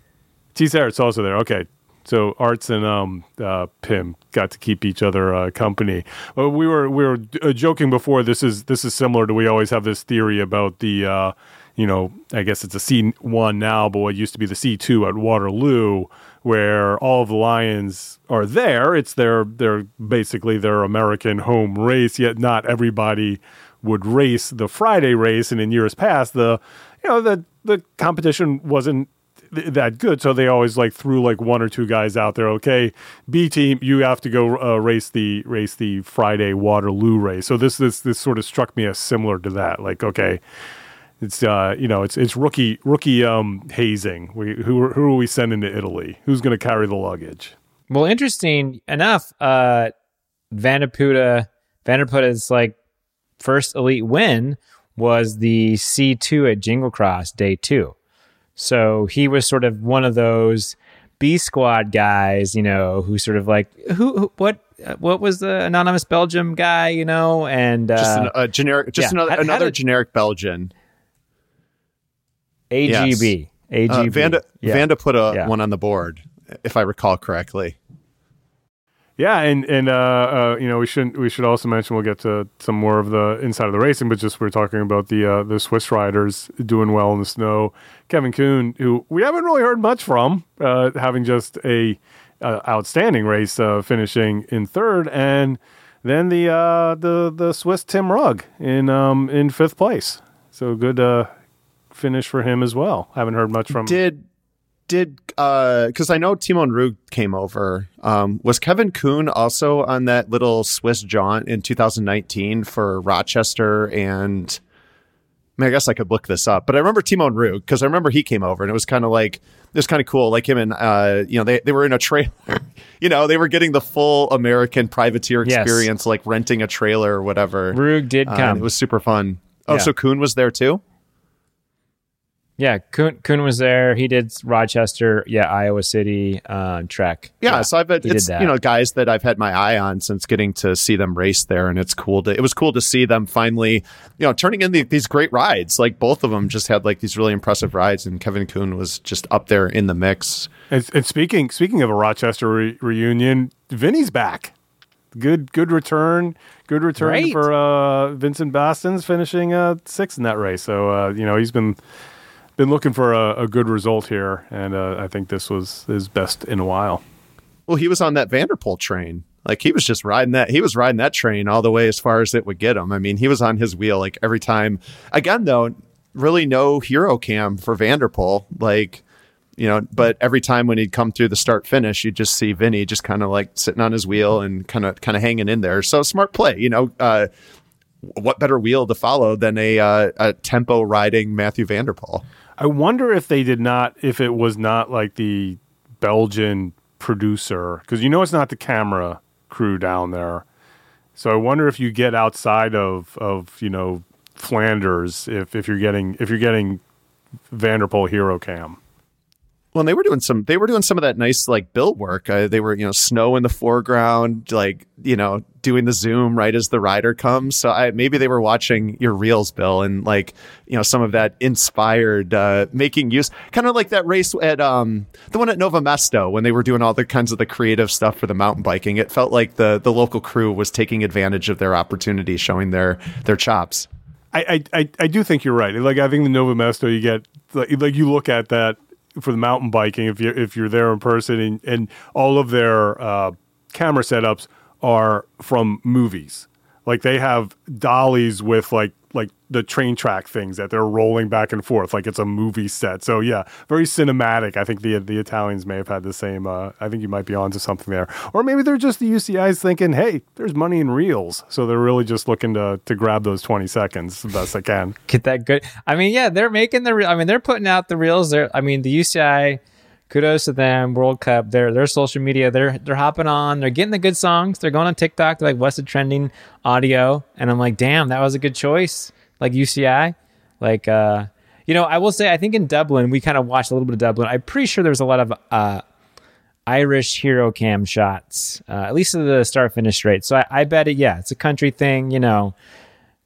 T. Sarrett's also there. Okay. So Aerts and um, uh, Pim got to keep each other uh, company. Well, we were we were uh, joking before. This is this is similar to we always have this theory about the uh, you know I guess it's a C one now, but what used to be the C two at Waterloo, where all of the Lions are there. It's their their basically their American home race. Yet not everybody would race the Friday race, and in years past, the you know the the competition wasn't th- that good. So they always like threw like one or two guys out there. Okay, B team, you have to go uh, race the race the Friday Waterloo race. So this this this sort of struck me as similar to that. Like okay. It's uh you know it's it's rookie rookie um hazing. We who who are we sending to Italy? Who's going to carry the luggage? Well, interesting enough, uh, Vandeputte, Vandeputte's like first elite win was the C2 at Jingle Cross day two. So he was sort of one of those B squad guys, you know, who sort of like who, who what uh, what was the anonymous Belgium guy, you know, and uh, Just an, a generic, just yeah. another How- how another did- generic Belgian. AGB, AGB, Uh, Vanda yeah. Vanda put a Yeah. one on the board. if I recall correctly. Yeah, and and uh, uh, you know we should we should also mention we'll get to some more of the inside of the racing, but just we're talking about the uh, the Swiss riders doing well in the snow. Kevin Kuhn, who we haven't really heard much from, uh, having just a uh, outstanding race, uh, finishing in third, and then the the the Swiss Tim Rüegg in um, in fifth place. So good finish for him as well. Haven't heard much from. Did did uh because I know Timon Rüegg came over. Um, was Kevin Kuhn also on that little Swiss jaunt in 2019 for Rochester and? I, mean, I guess I could look this up, but I remember Timon Rüegg because I remember he came over and it was kind of like it was kind of cool. Like him and uh, you know they they were in a trailer. (laughs) you know they were getting the full American privateer Yes. experience, like renting a trailer or whatever. Rug did Uh, come. it was super fun. Oh, Yeah. so Kuhn was there too. Yeah, Kuhn, Kuhn was there. He did Rochester, yeah, Iowa City, uh, Trek. Yeah, so I've had, it's you know guys that I've had my eye on since getting to see them race there, and it's cool to it was cool to see them finally you know turning in the, these great rides. Like both of them just had like these really impressive rides, and Kevin Kuhn was just up there in the mix. And, and speaking speaking of a Rochester re- reunion, Vinny's back. Good good return. Good return Right. for uh, Vincent Baestaens finishing uh, sixth in that race. So uh, you know he's been been looking for a, a good result here, and uh, I think this was his best in a while. Well, he was on that Van der Poel train. Like he was just riding that. He was riding that train all the way as far as it would get him. I mean, he was on his wheel like every time. Again, though, really no hero cam for Van der Poel. Like, you know, but every time when he'd come through the start finish, you'd just see Vinny just kind of like sitting on his wheel and kind of kind of hanging in there. So smart play, you know. Uh, what better wheel to follow than a uh, a tempo riding Matthew Vanderpool? I wonder if they did not, if it was not like the Belgian producer, because you know it's not the camera crew down there. So I wonder if you get outside of of you know Flanders, if if you're getting if you're getting Van der Poel Hero Cam. Well, they were doing some. They were doing some of that nice like build work. Uh, they were, you know, snow in the foreground, like you know, doing the zoom right as the rider comes. So I maybe they were watching your reels, Bill, and like you know some of that inspired uh, making use, kind of like that race at um the one at Nové Město when they were doing all the kinds of the creative stuff for the mountain biking. It felt like the the local crew was taking advantage of their opportunity, showing their their chops. I, I, I, do think you're right. Like I think the Nové Město, you get like, like you look at that for the mountain biking if you if you're there in person and, and all of their uh, camera setups are from movies. Like they have dollies with like like the train track things that they're rolling back and forth like it's a movie set. So yeah, very cinematic. I think the the Italians may have had the same. Uh, I think you might be onto something there, or maybe they're just the UCI's thinking, hey, there's money in reels, so they're really just looking to to grab those twenty seconds the best they can. get that good. I mean, yeah, they're making the. re- I mean, they're putting out the reels. They're. I mean, the UCI. Kudos to them. World Cup. Their their social media. They're they're hopping on. They're getting the good songs. They're going on TikTok. They're like, what's the trending audio? And I'm like, damn, that was a good choice. Like UCI. Like, uh, you know, I will say, I think in Dublin, we kind of watched a little bit of Dublin. I'm pretty sure there was a lot of uh, Irish hero cam shots, uh, at least at the start finish straight. So I, I bet it. Yeah, it's a country thing. You know,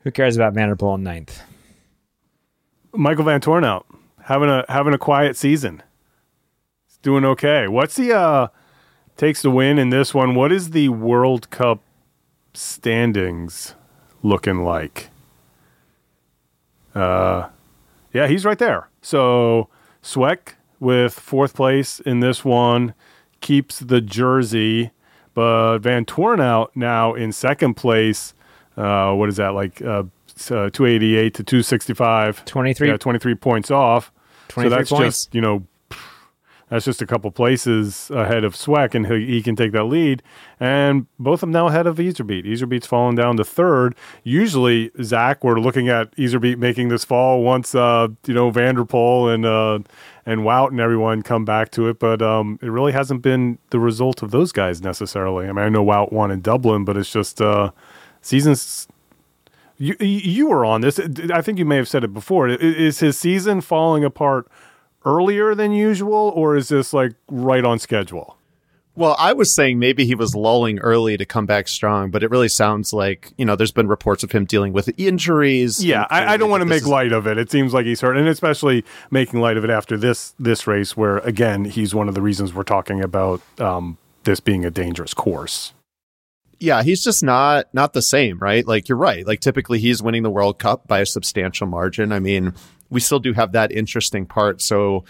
who cares about Van der Poel in ninth? Michael Van Tornout having a having a quiet season. Doing okay. What's the uh takes the win in this one? What is the World Cup standings looking like? Uh yeah, he's right there. So Sweeck with fourth place in this one keeps the jersey, but Vanthourenhout now in second place. Uh, what is that like? Uh, uh, 288 to 265. 23 Yeah, 23 points off. 23 So that's points. just, you know, that's just a couple places ahead of Sweeck, and he, he can take that lead. And both of them now ahead of Iserbyt. Iserbyt's fallen down to third. Usually, Zach, we're looking at Easerbeat making this fall once, uh, you know, Van der Poel and uh, and Wout and everyone come back to it. But um, it really hasn't been the result of those guys necessarily. I mean, I know Wout won in Dublin, but it's just uh, seasons you you were on this. I think you may have said it before. Is his season falling apart earlier than usual, or is this like right on schedule? Well, I was saying maybe he was lulling early to come back strong, but it really sounds like, you know, there's been reports of him dealing with injuries. Yeah, I, I don't want to make is- light of it. It seems like he's hurt, and especially making light of it after this this race, where again he's one of the reasons we're talking about um, this being a dangerous course. yeah, he's just not not the same, right? Like you're right. Like typically he's winning the World Cup by a substantial margin. I mean, we still do have that interesting part. So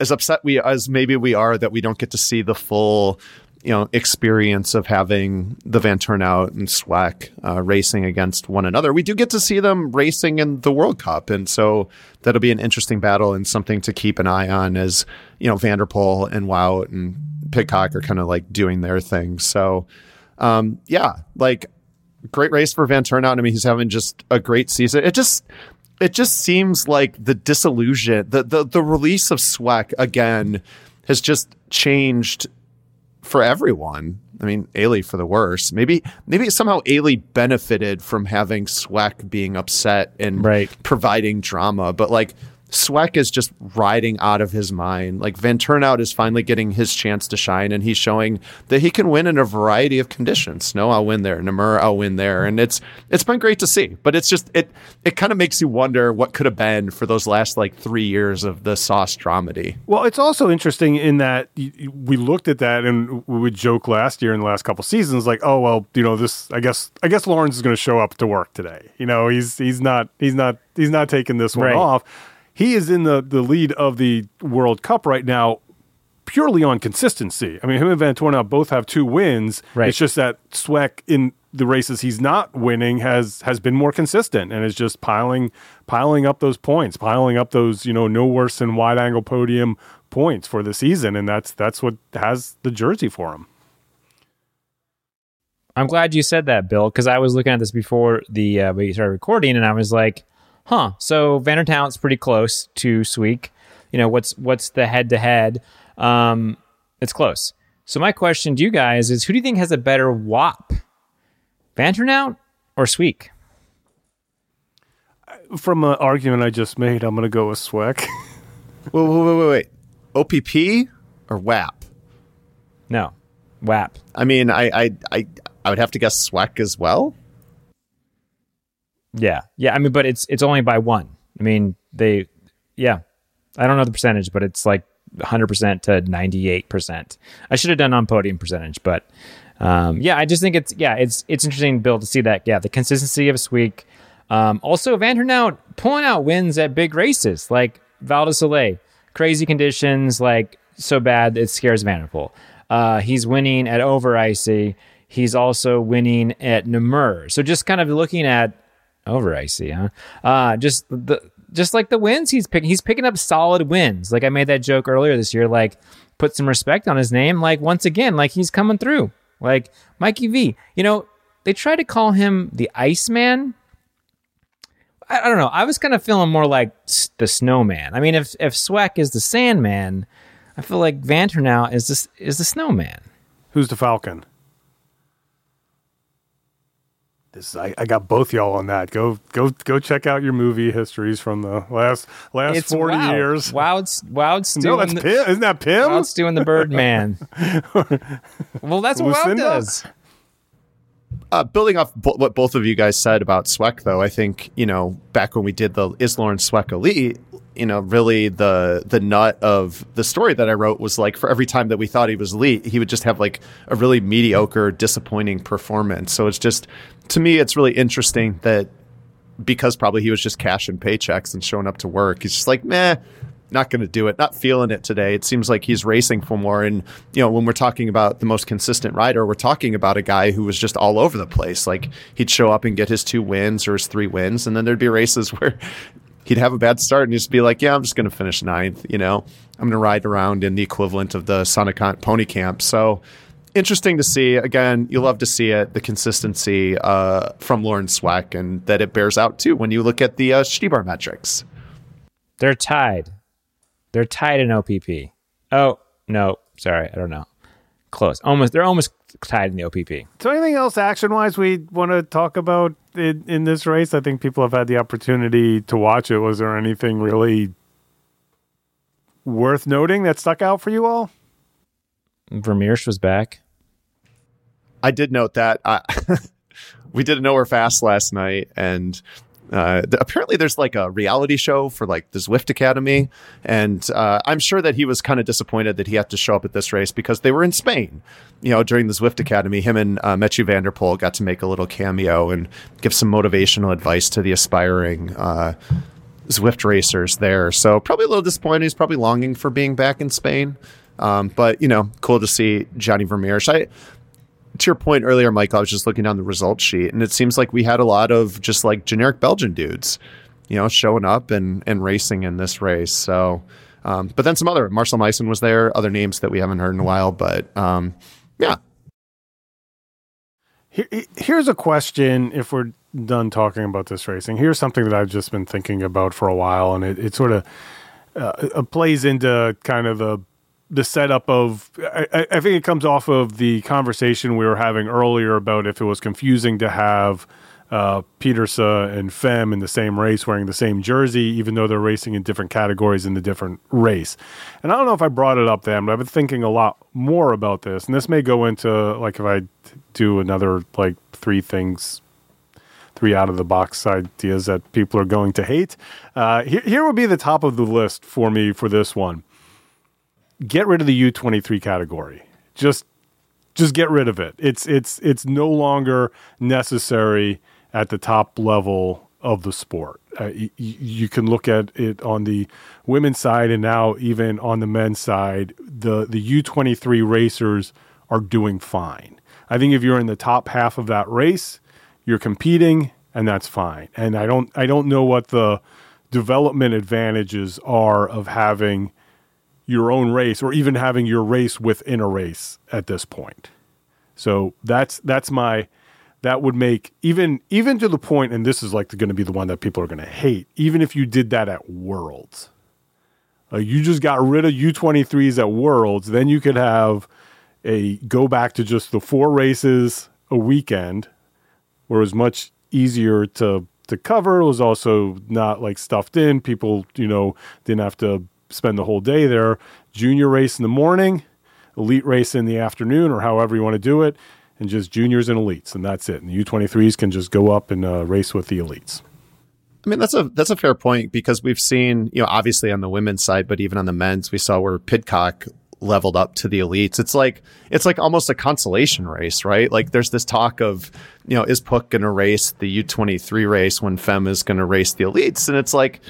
as upset we as maybe we are that we don't get to see the full you know experience of having the Vanthourenhout and Sweeck uh, racing against one another. We do get to see them racing in the World Cup, and so that'll be an interesting battle and something to keep an eye on as you know Van der Poel and Wout and Pidcock are kind of like doing their thing. So um, yeah, like great race for Vanthourenhout. I mean, he's having just a great season. It just it just seems like the disillusion, the the the release of Sweeck again has just changed for everyone. I mean, Eli for the worse. Maybe maybe somehow Eli benefited from having Sweeck being upset and Right. providing drama, but like Sweeck is just riding out of his mind. Like Vanthourenhout is finally getting his chance to shine, and he's showing that he can win in a variety of conditions. Snow, I'll win there. Namur, I'll win there, and it's it's been great to see. But it's just it it kind of makes you wonder what could have been for those last like three years of the Sauce dramedy. Well, it's also interesting in that y- y- we looked at that and we would joke last year in the last couple seasons, like, oh well, you know, this. I guess I guess Lawrence is going to show up to work today. You know, he's he's not he's not he's not taking this one Right. off. He is in the the lead of the World Cup right now. Purely on consistency. I mean, him and Vanthourenhout both have two wins. Right. It's just that Sweeck in the races he's not winning has has been more consistent and is just piling piling up those points, piling up those you know no worse than wide angle podium points for the season, and that's that's what has the jersey for him. I'm glad you said that, Bill, because I was looking at this before the uh, we started recording, and I was like, "Huh." So Vanthourenhout's pretty close to Sweeck. You know, what's what's the head to head? Um, It's close. So my question to you guys is, who do you think has a better WAP, Vanthourenhout or Sweeck? From an argument I just made, I'm going to go with Sweeck. (laughs) Wait, wait, wait, wait, wait. OPP or WAP? No, WAP. I mean, I, I, I, I would have to guess Sweeck as well. Yeah, yeah. I mean, but it's it's only by one. I mean, they, yeah. I don't know the percentage, but it's like 100% to 98%. I should have done on podium percentage, but um, yeah, I just think it's yeah, it's it's interesting, Bill, to see that. Yeah, the consistency of Sweeck. Um, also, Vanthourenhout pulling out wins at big races like Val di Sole, crazy conditions, like so bad it scares Van der Poel. Uh, he's winning at Overijse. He's also winning at Namur. So just kind of looking at Overijse, huh? Uh just the just like the wins he's picking he's picking up solid wins. Like I made that joke earlier this year, like put some respect on his name. Like once again, like he's coming through. Like Mikey V. You know, they try to call him the Iceman. I, I don't know. I was kind of feeling more like the snowman. I mean, if if Sweeck is the Sandman, I feel like Vanter now is this is the snowman. Who's the Falcon? This I, I got both y'all on that. Go go go check out your movie histories from the last last forty Wow. years. Wout's Wout's No, doing that's the- Pim. Isn't that Pim? Wout's doing the Birdman. (laughs) well, that's what Wout Lucinda? does. Uh, building off bo- what both of you guys said about Sweeck, though, I think you know back when we did the Is Lauren Sweeck Elite, you know, really the the nut of the story that I wrote was like for every time that we thought he was elite, he would just have like a really mediocre, disappointing performance. So it's just to me, it's really interesting that because probably he was just cashing paychecks and showing up to work, he's just like, meh, not going to do it, not feeling it today. It seems like he's racing for more. And, you know, when we're talking about the most consistent rider, we're talking about a guy who was just all over the place. Like he'd show up and get his two wins or his three wins. And then there'd be races (laughs) where he'd have a bad start and just be like, yeah, I'm just going to finish ninth. You know, I'm going to ride around in the equivalent of the Sonicont pony camp. So, interesting to see. Again, you love to see it, the consistency uh, from Lauren Sweeck, and that it bears out too when you look at the uh, Stibar metrics. They're tied. They're tied in OPP. Oh no, sorry, I don't know. Close. Almost. They're almost tied in the OPP. So, anything else action wise we want to talk about in, in this race? I think people have had the opportunity to watch it. Was there anything really worth noting that stuck out for you all? Vermeersch was back. I did note that. I, (laughs) we did a nowhere fast last night, and uh, th- apparently there's like a reality show for like the Zwift Academy, and uh, I'm sure that he was kind of disappointed that he had to show up at this race because they were in Spain. You know, during the Zwift Academy, him and uh, Mathieu van der Poel got to make a little cameo and give some motivational advice to the aspiring uh, Zwift racers there. So probably a little disappointed. He's probably longing for being back in Spain. Um, but you know, cool to see Gianni Vermeersch. I to your point earlier, Mike, I was just looking down the results sheet, and it seems like we had a lot of just like generic Belgian dudes, you know, showing up and and racing in this race. So, um, but then some other Marcel Meisen was there, other names that we haven't heard in a while, but um, yeah. Here, here's a question: If we're done talking about this racing, here's something that I've just been thinking about for a while, and it, it sort of uh, plays into kind of the the setup of I, I, think it comes off of the conversation we were having earlier about if it was confusing to have uh, Pieterse and Fem in the same race wearing the same jersey, even though they're racing in different categories in the different race. And I don't know if I brought it up then, but I've been thinking a lot more about this. And this may go into like if I do another like three things three out of the box ideas that people are going to hate. Uh, here, here would be the top of the list for me for this one get rid of the U23 category. Just just get rid of it. It's it's it's no longer necessary at the top level of the sport. Uh, y- you can look at it on the women's side and now even on the men's side, the the U23 racers are doing fine. I think if you're in the top half of that race, you're competing and that's fine. And I don't I don't know what the development advantages are of having your own race or even having your race within a race at this point. So that's that's my that would make even even to the point and this is like going to be the one that people are going to hate even if you did that at worlds. Uh, you just got rid of u23s at worlds then you could have a go back to just the four races a weekend where it was much easier to to cover. It was also not like stuffed in. People you know didn't have to spend the whole day there. Junior race in the morning, elite race in the afternoon, or however you want to do it, and just juniors and elites, and that's it. And the U23s can just go up and uh, race with the elites. I mean that's a that's a fair point because we've seen you know obviously on the women's side, but even on the men's, we saw where Pidcock leveled up to the elites. It's like it's like almost a consolation race, right? Like there's this talk of, you know, is Puck going to race the U23 race when Fem is going to race the elites? And it's like,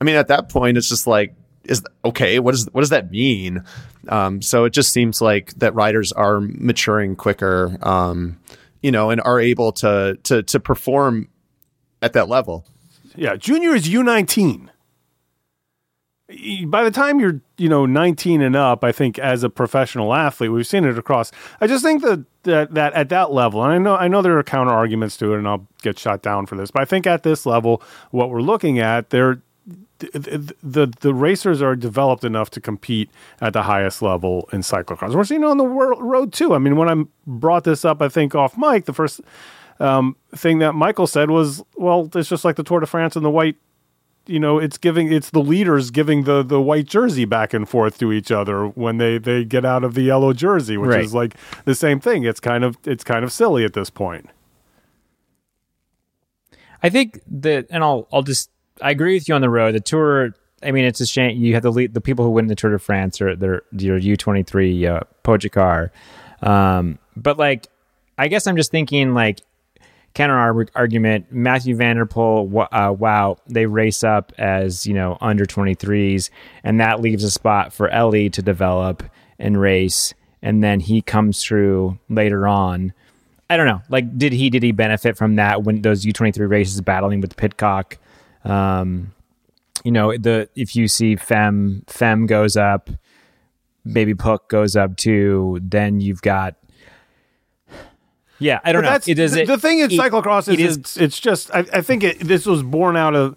I mean, at that point, it's just like is okay. What does what does that mean? Um, so it just seems like that riders are maturing quicker, um, you know, and are able to to to perform at that level. Yeah, junior is U nineteen. By the time you're, you know, 19 and up, I think as a professional athlete, we've seen it across. I just think that that, that at that level, and I know I know there are counter arguments to it, and I'll get shot down for this, but I think at this level, what we're looking at, there the, the, the racers are developed enough to compete at the highest level in cyclocross. We're seeing it on the world road too. I mean, when I brought this up, I think off mic, the first um, thing that Michael said was, "Well, it's just like the Tour de France and the white." You know, it's giving it's the leaders giving the the white jersey back and forth to each other when they they get out of the yellow jersey, which right. is like the same thing. It's kind of it's kind of silly at this point. I think that, and I'll I'll just I agree with you on the road. The tour. I mean, it's a shame you have the lead, the people who win the Tour de France or their your U twenty three uh, Pogacar. Um, but like, I guess I'm just thinking like counter argument. Mathieu van der Poel, uh, wow, they race up as you know under 23s, and that leaves a spot for Ellie to develop and race, and then he comes through later on. I don't know. Like, did he did he benefit from that when those U twenty three races battling with Pidcock? Um, you know, the if you see Fem Fem goes up, maybe Puck goes up too, then you've got yeah, I don't but know. That's, it is the, it, the thing in cyclocross is, it's, it's just I, I think it, this was born out of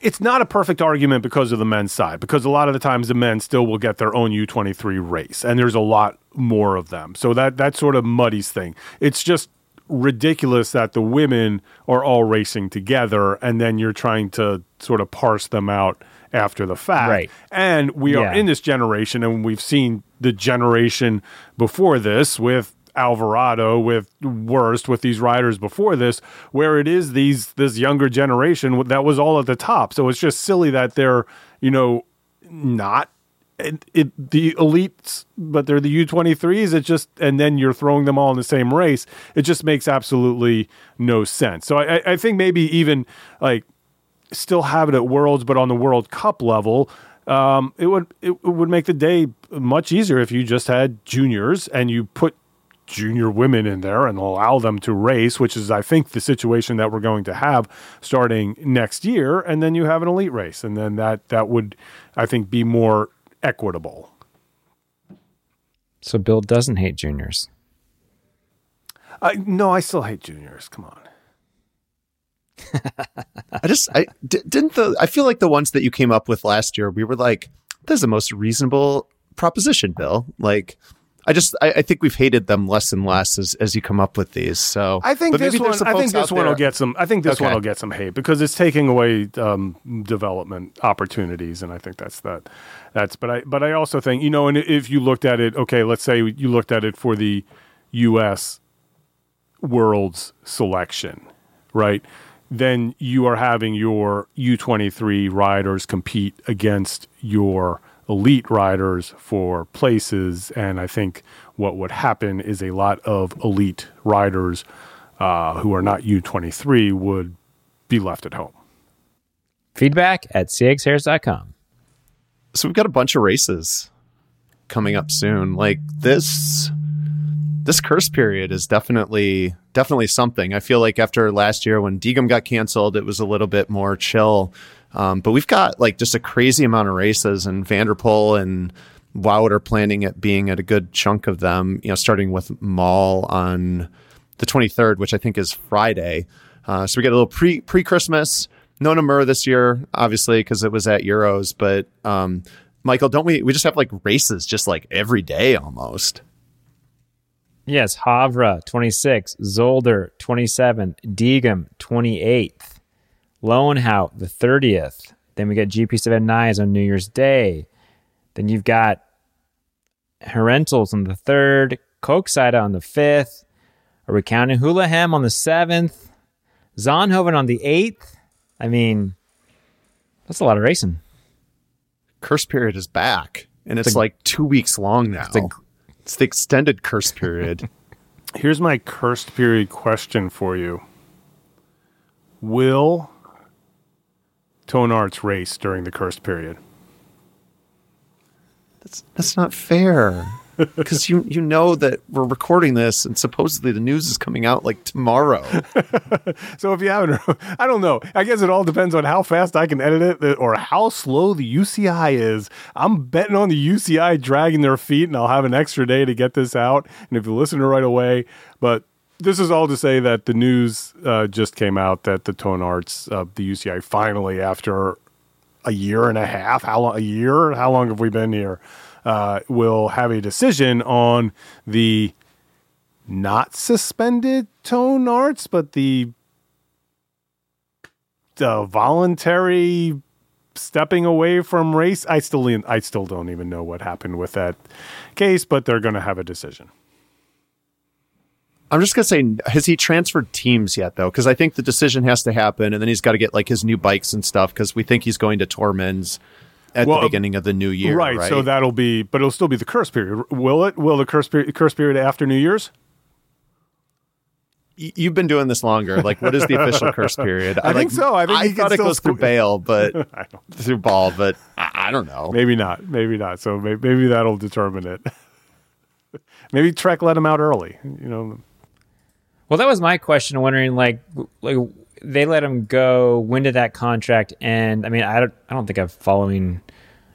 it's not a perfect argument because of the men's side because a lot of the times the men still will get their own U23 race and there's a lot more of them. So that that sort of muddies thing. It's just ridiculous that the women are all racing together and then you're trying to sort of parse them out after the fact. Right. And we are in this generation, and we've seen the generation before this with Alvarado, with Worst, with these riders before this, where it is these this younger generation that was all at the top. So it's just silly that they're you know not it, it, the elites, but they're the U23s. It just, and then you're throwing them all in the same race. It just makes absolutely no sense. So I, I- I think maybe even like still have it at Worlds, but on the World Cup level, um, it would it would make the day much easier if you just had juniors and you put junior women in there and allow them to race, which is I think the situation that we're going to have starting next year, and then you have an elite race, and then that that would I think be more equitable. So Bill doesn't hate juniors. I, no, I still hate juniors. Come on. (laughs) I just I d- didn't the I feel like the ones that you came up with last year, we were like, this is the most reasonable proposition, Bill. Like I just I, I think we've hated them less and less as, as you come up with these. So I think but this one. I think this out one will get some. I think this one will get some hate because it's taking away um, development opportunities, and I think that's that. That's. But I. But I also think you know, and if you looked at it, okay, let's say you looked at it for the U.S. World's selection, right? Then you are having your U23 riders compete against your elite riders for places. And I think what would happen is a lot of elite riders uh, who are not U23 would be left at home. Feedback at cxhairs.com. so we've got a bunch of races coming up soon. Like this this curse period is definitely definitely something. I feel like after last year when Diegem got canceled, it was a little bit more chill. Um, but we've got like just a crazy amount of races, and Van der Poel and Wout are planning at being at a good chunk of them. You know, starting with Mol on the 23rd, which I think is Friday. Uh, so we get a little pre pre Christmas. No Namur this year, obviously, because it was at Euros. But um, Michael, don't we? We just have like races just like every day almost. Yes, Gavere 26, Zolder 27, Diegem 28th, Loenhout the 30th. Then we get GP Sven Nys on New Year's Day. Then you've got Herentals on the 3rd, Koksijde on the 5th. Are we counting Hulahem on the 7th? Zonhoven on the 8th? I mean, that's a lot of racing. Curse period is back, and it's a- like two weeks long now. a- It's the extended curse period. (laughs) Here's my cursed period question for you Will Toon Aerts race during the cursed period? that's that's not fair. Because you you know that we're recording this, and supposedly the news is coming out like tomorrow. (laughs) So if you haven't, (laughs) I don't know. I guess it all depends on how fast I can edit it or how slow the UCI is. I'm betting on the UCI dragging their feet, and I'll have an extra day to get this out. And if you listen to right away, but this is all to say that the news uh, just came out that the Toon Aerts, uh, the UCI, finally after a year and a half, how long? A year? How long have we been here? Uh, will have a decision on the not suspended Toon Aerts, but the voluntary stepping away from race. I still I still don't even know what happened with that case, but they're going to have a decision. I'm just gonna say, has he transferred teams yet though? Because I think the decision has to happen, and then he's got to get like his new bikes and stuff. Because we think he's going to Tormans at Well, the beginning of the new year, right, right? So that'll be, but it'll still be the curse period. Will it? Will the curse period, curse period after New Year's? You've been doing this longer. Like, what is the official curse period? (laughs) I think like, so. I think he can thought it still goes through Baal, but (laughs) through Baal, but I, I don't know. Maybe not. Maybe not. So maybe, maybe that'll determine it. (laughs) maybe Trek let him out early. You know, Well, that was my question. Wondering, like, like they let him go. When did that contract end? I mean, I don't. I don't think I'm following.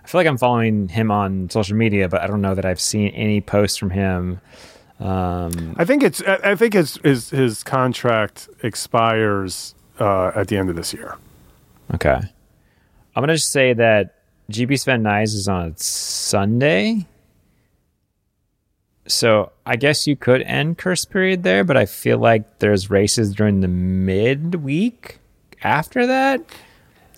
I feel like I'm following him on social media, but I don't know that I've seen any posts from him. Um, I think it's. I I think his his, his contract expires uh, at the end of this year. okay, I'm gonna just say that GB Sven Nys is on Sunday. So I guess you could end curse period there, but I feel like there's races during the midweek after that.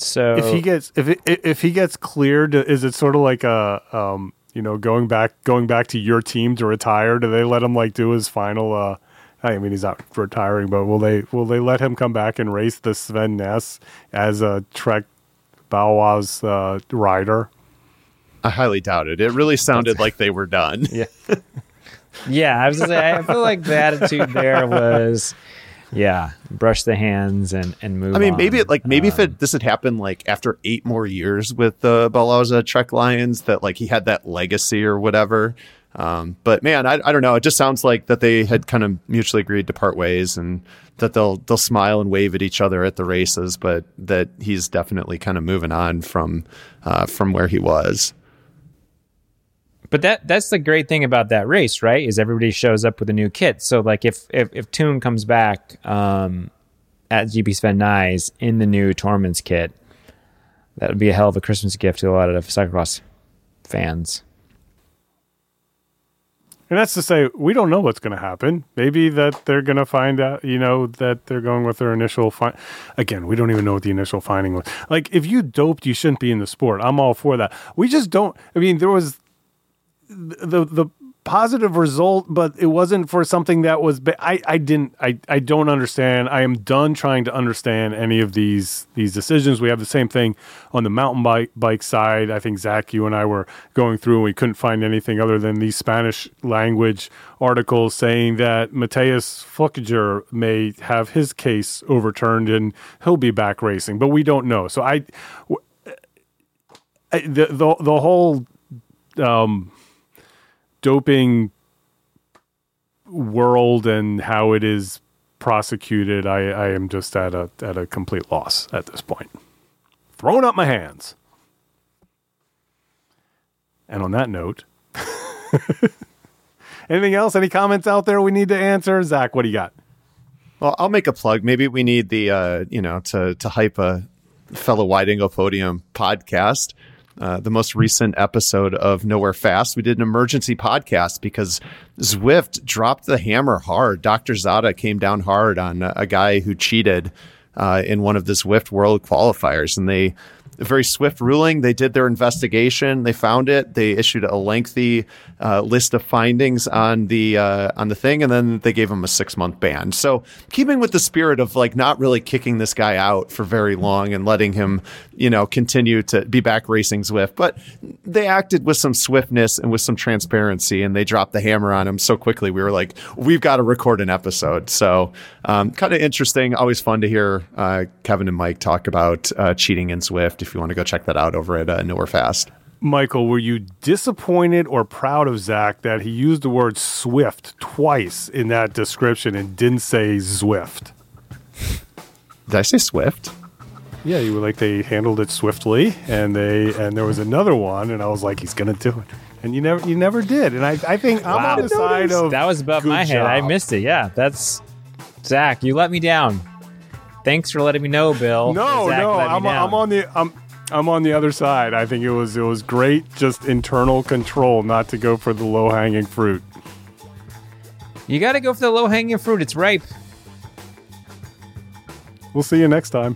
So if he gets if it, if he gets cleared, is it sort of like a um, you know going back going back to your team to retire? Do they let him like do his final? Uh, I mean, he's not retiring, but will they will they let him come back and race the Sven Nys as a Trek Baloise uh, rider? I highly doubt it. It really sounded like they were done. (laughs) yeah, yeah. I was gonna say, I feel like the attitude there was, yeah, brush the hands and and move. I mean, on. maybe it, like maybe if Um, it, this had happened like after eight more years with the Baloise Trek Lions, that like he had that legacy or whatever. Um, but man, I, I don't know. It just sounds like that they had kind of mutually agreed to part ways, and that they'll they'll smile and wave at each other at the races, but that he's definitely kind of moving on from uh, from where he was. But that that's the great thing about that race, right? Is everybody shows up with a new kit. So like if if if Toon comes back um, at GP Sven Nys in the new Tormans kit, that would be a hell of a Christmas gift to a lot of cyclocross fans. And that's to say, we don't know what's going to happen. Maybe that they're going to find out, you know, that they're going with their initial find. Again, we don't even know what the initial finding was. Like, if you doped, you shouldn't be in the sport. I'm all for that. We just don't. I mean, there was the the positive result, but it wasn't for something that was. Ba- I I didn't. I I don't understand. I am done trying to understand any of these these decisions. We have the same thing on the mountain bike bike side. I think Zach, you and I were going through, and we couldn't find anything other than these Spanish language articles saying that Mathias Flückiger may have his case overturned and he'll be back racing, but we don't know. So I, the, the the whole um, doping world and how it is prosecuted, I, I am just at a at a complete loss at this point. Throwing up my hands. And on that note, (laughs) anything else? Any comments out there we need to answer? Zach, what do you got? Well, I'll make a plug. Maybe we need the uh, you know to to hype a fellow Wide Angle Podium podcast. Uh, the most recent episode of Nowhere Fast, we did an emergency podcast because Zwift dropped the hammer hard. Dr. Zada came down hard on a, a guy who cheated uh, in one of the Zwift World qualifiers, and they a very swift ruling. They did their investigation. They found it. They issued a lengthy uh, list of findings on the uh, on the thing, and then they gave him a six month ban. So, keeping with the spirit of like not really kicking this guy out for very long and letting him, you know, continue to be back racing Zwift, but they acted with some swiftness and with some transparency, and they dropped the hammer on him so quickly. We were like, we've got to record an episode. So, um, kind of interesting. Always fun to hear uh, Kevin and Mike talk about uh, cheating in Zwift. If you want to go check that out over at uh, Nowhere Fast. Michael, were you disappointed or proud of Zach that he used the word Swift twice in that description and didn't say Zwift? Did I say Swift? Yeah, you were like they handled it swiftly, and they and there was another one, and I was like, he's gonna do it, and you never you never did, and I I think I'm on the side of that was above good my head. I missed it. Yeah, that's Zach. You let me down. Thanks for letting me know, Bill. No, Zach no, I'm. I'm on the I'm I'm on the other side. I think it was it was great, just internal control, not to go for the low hanging fruit. You got to go for the low hanging fruit. It's ripe. We'll see you next time.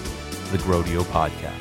the Grodeo Podcast.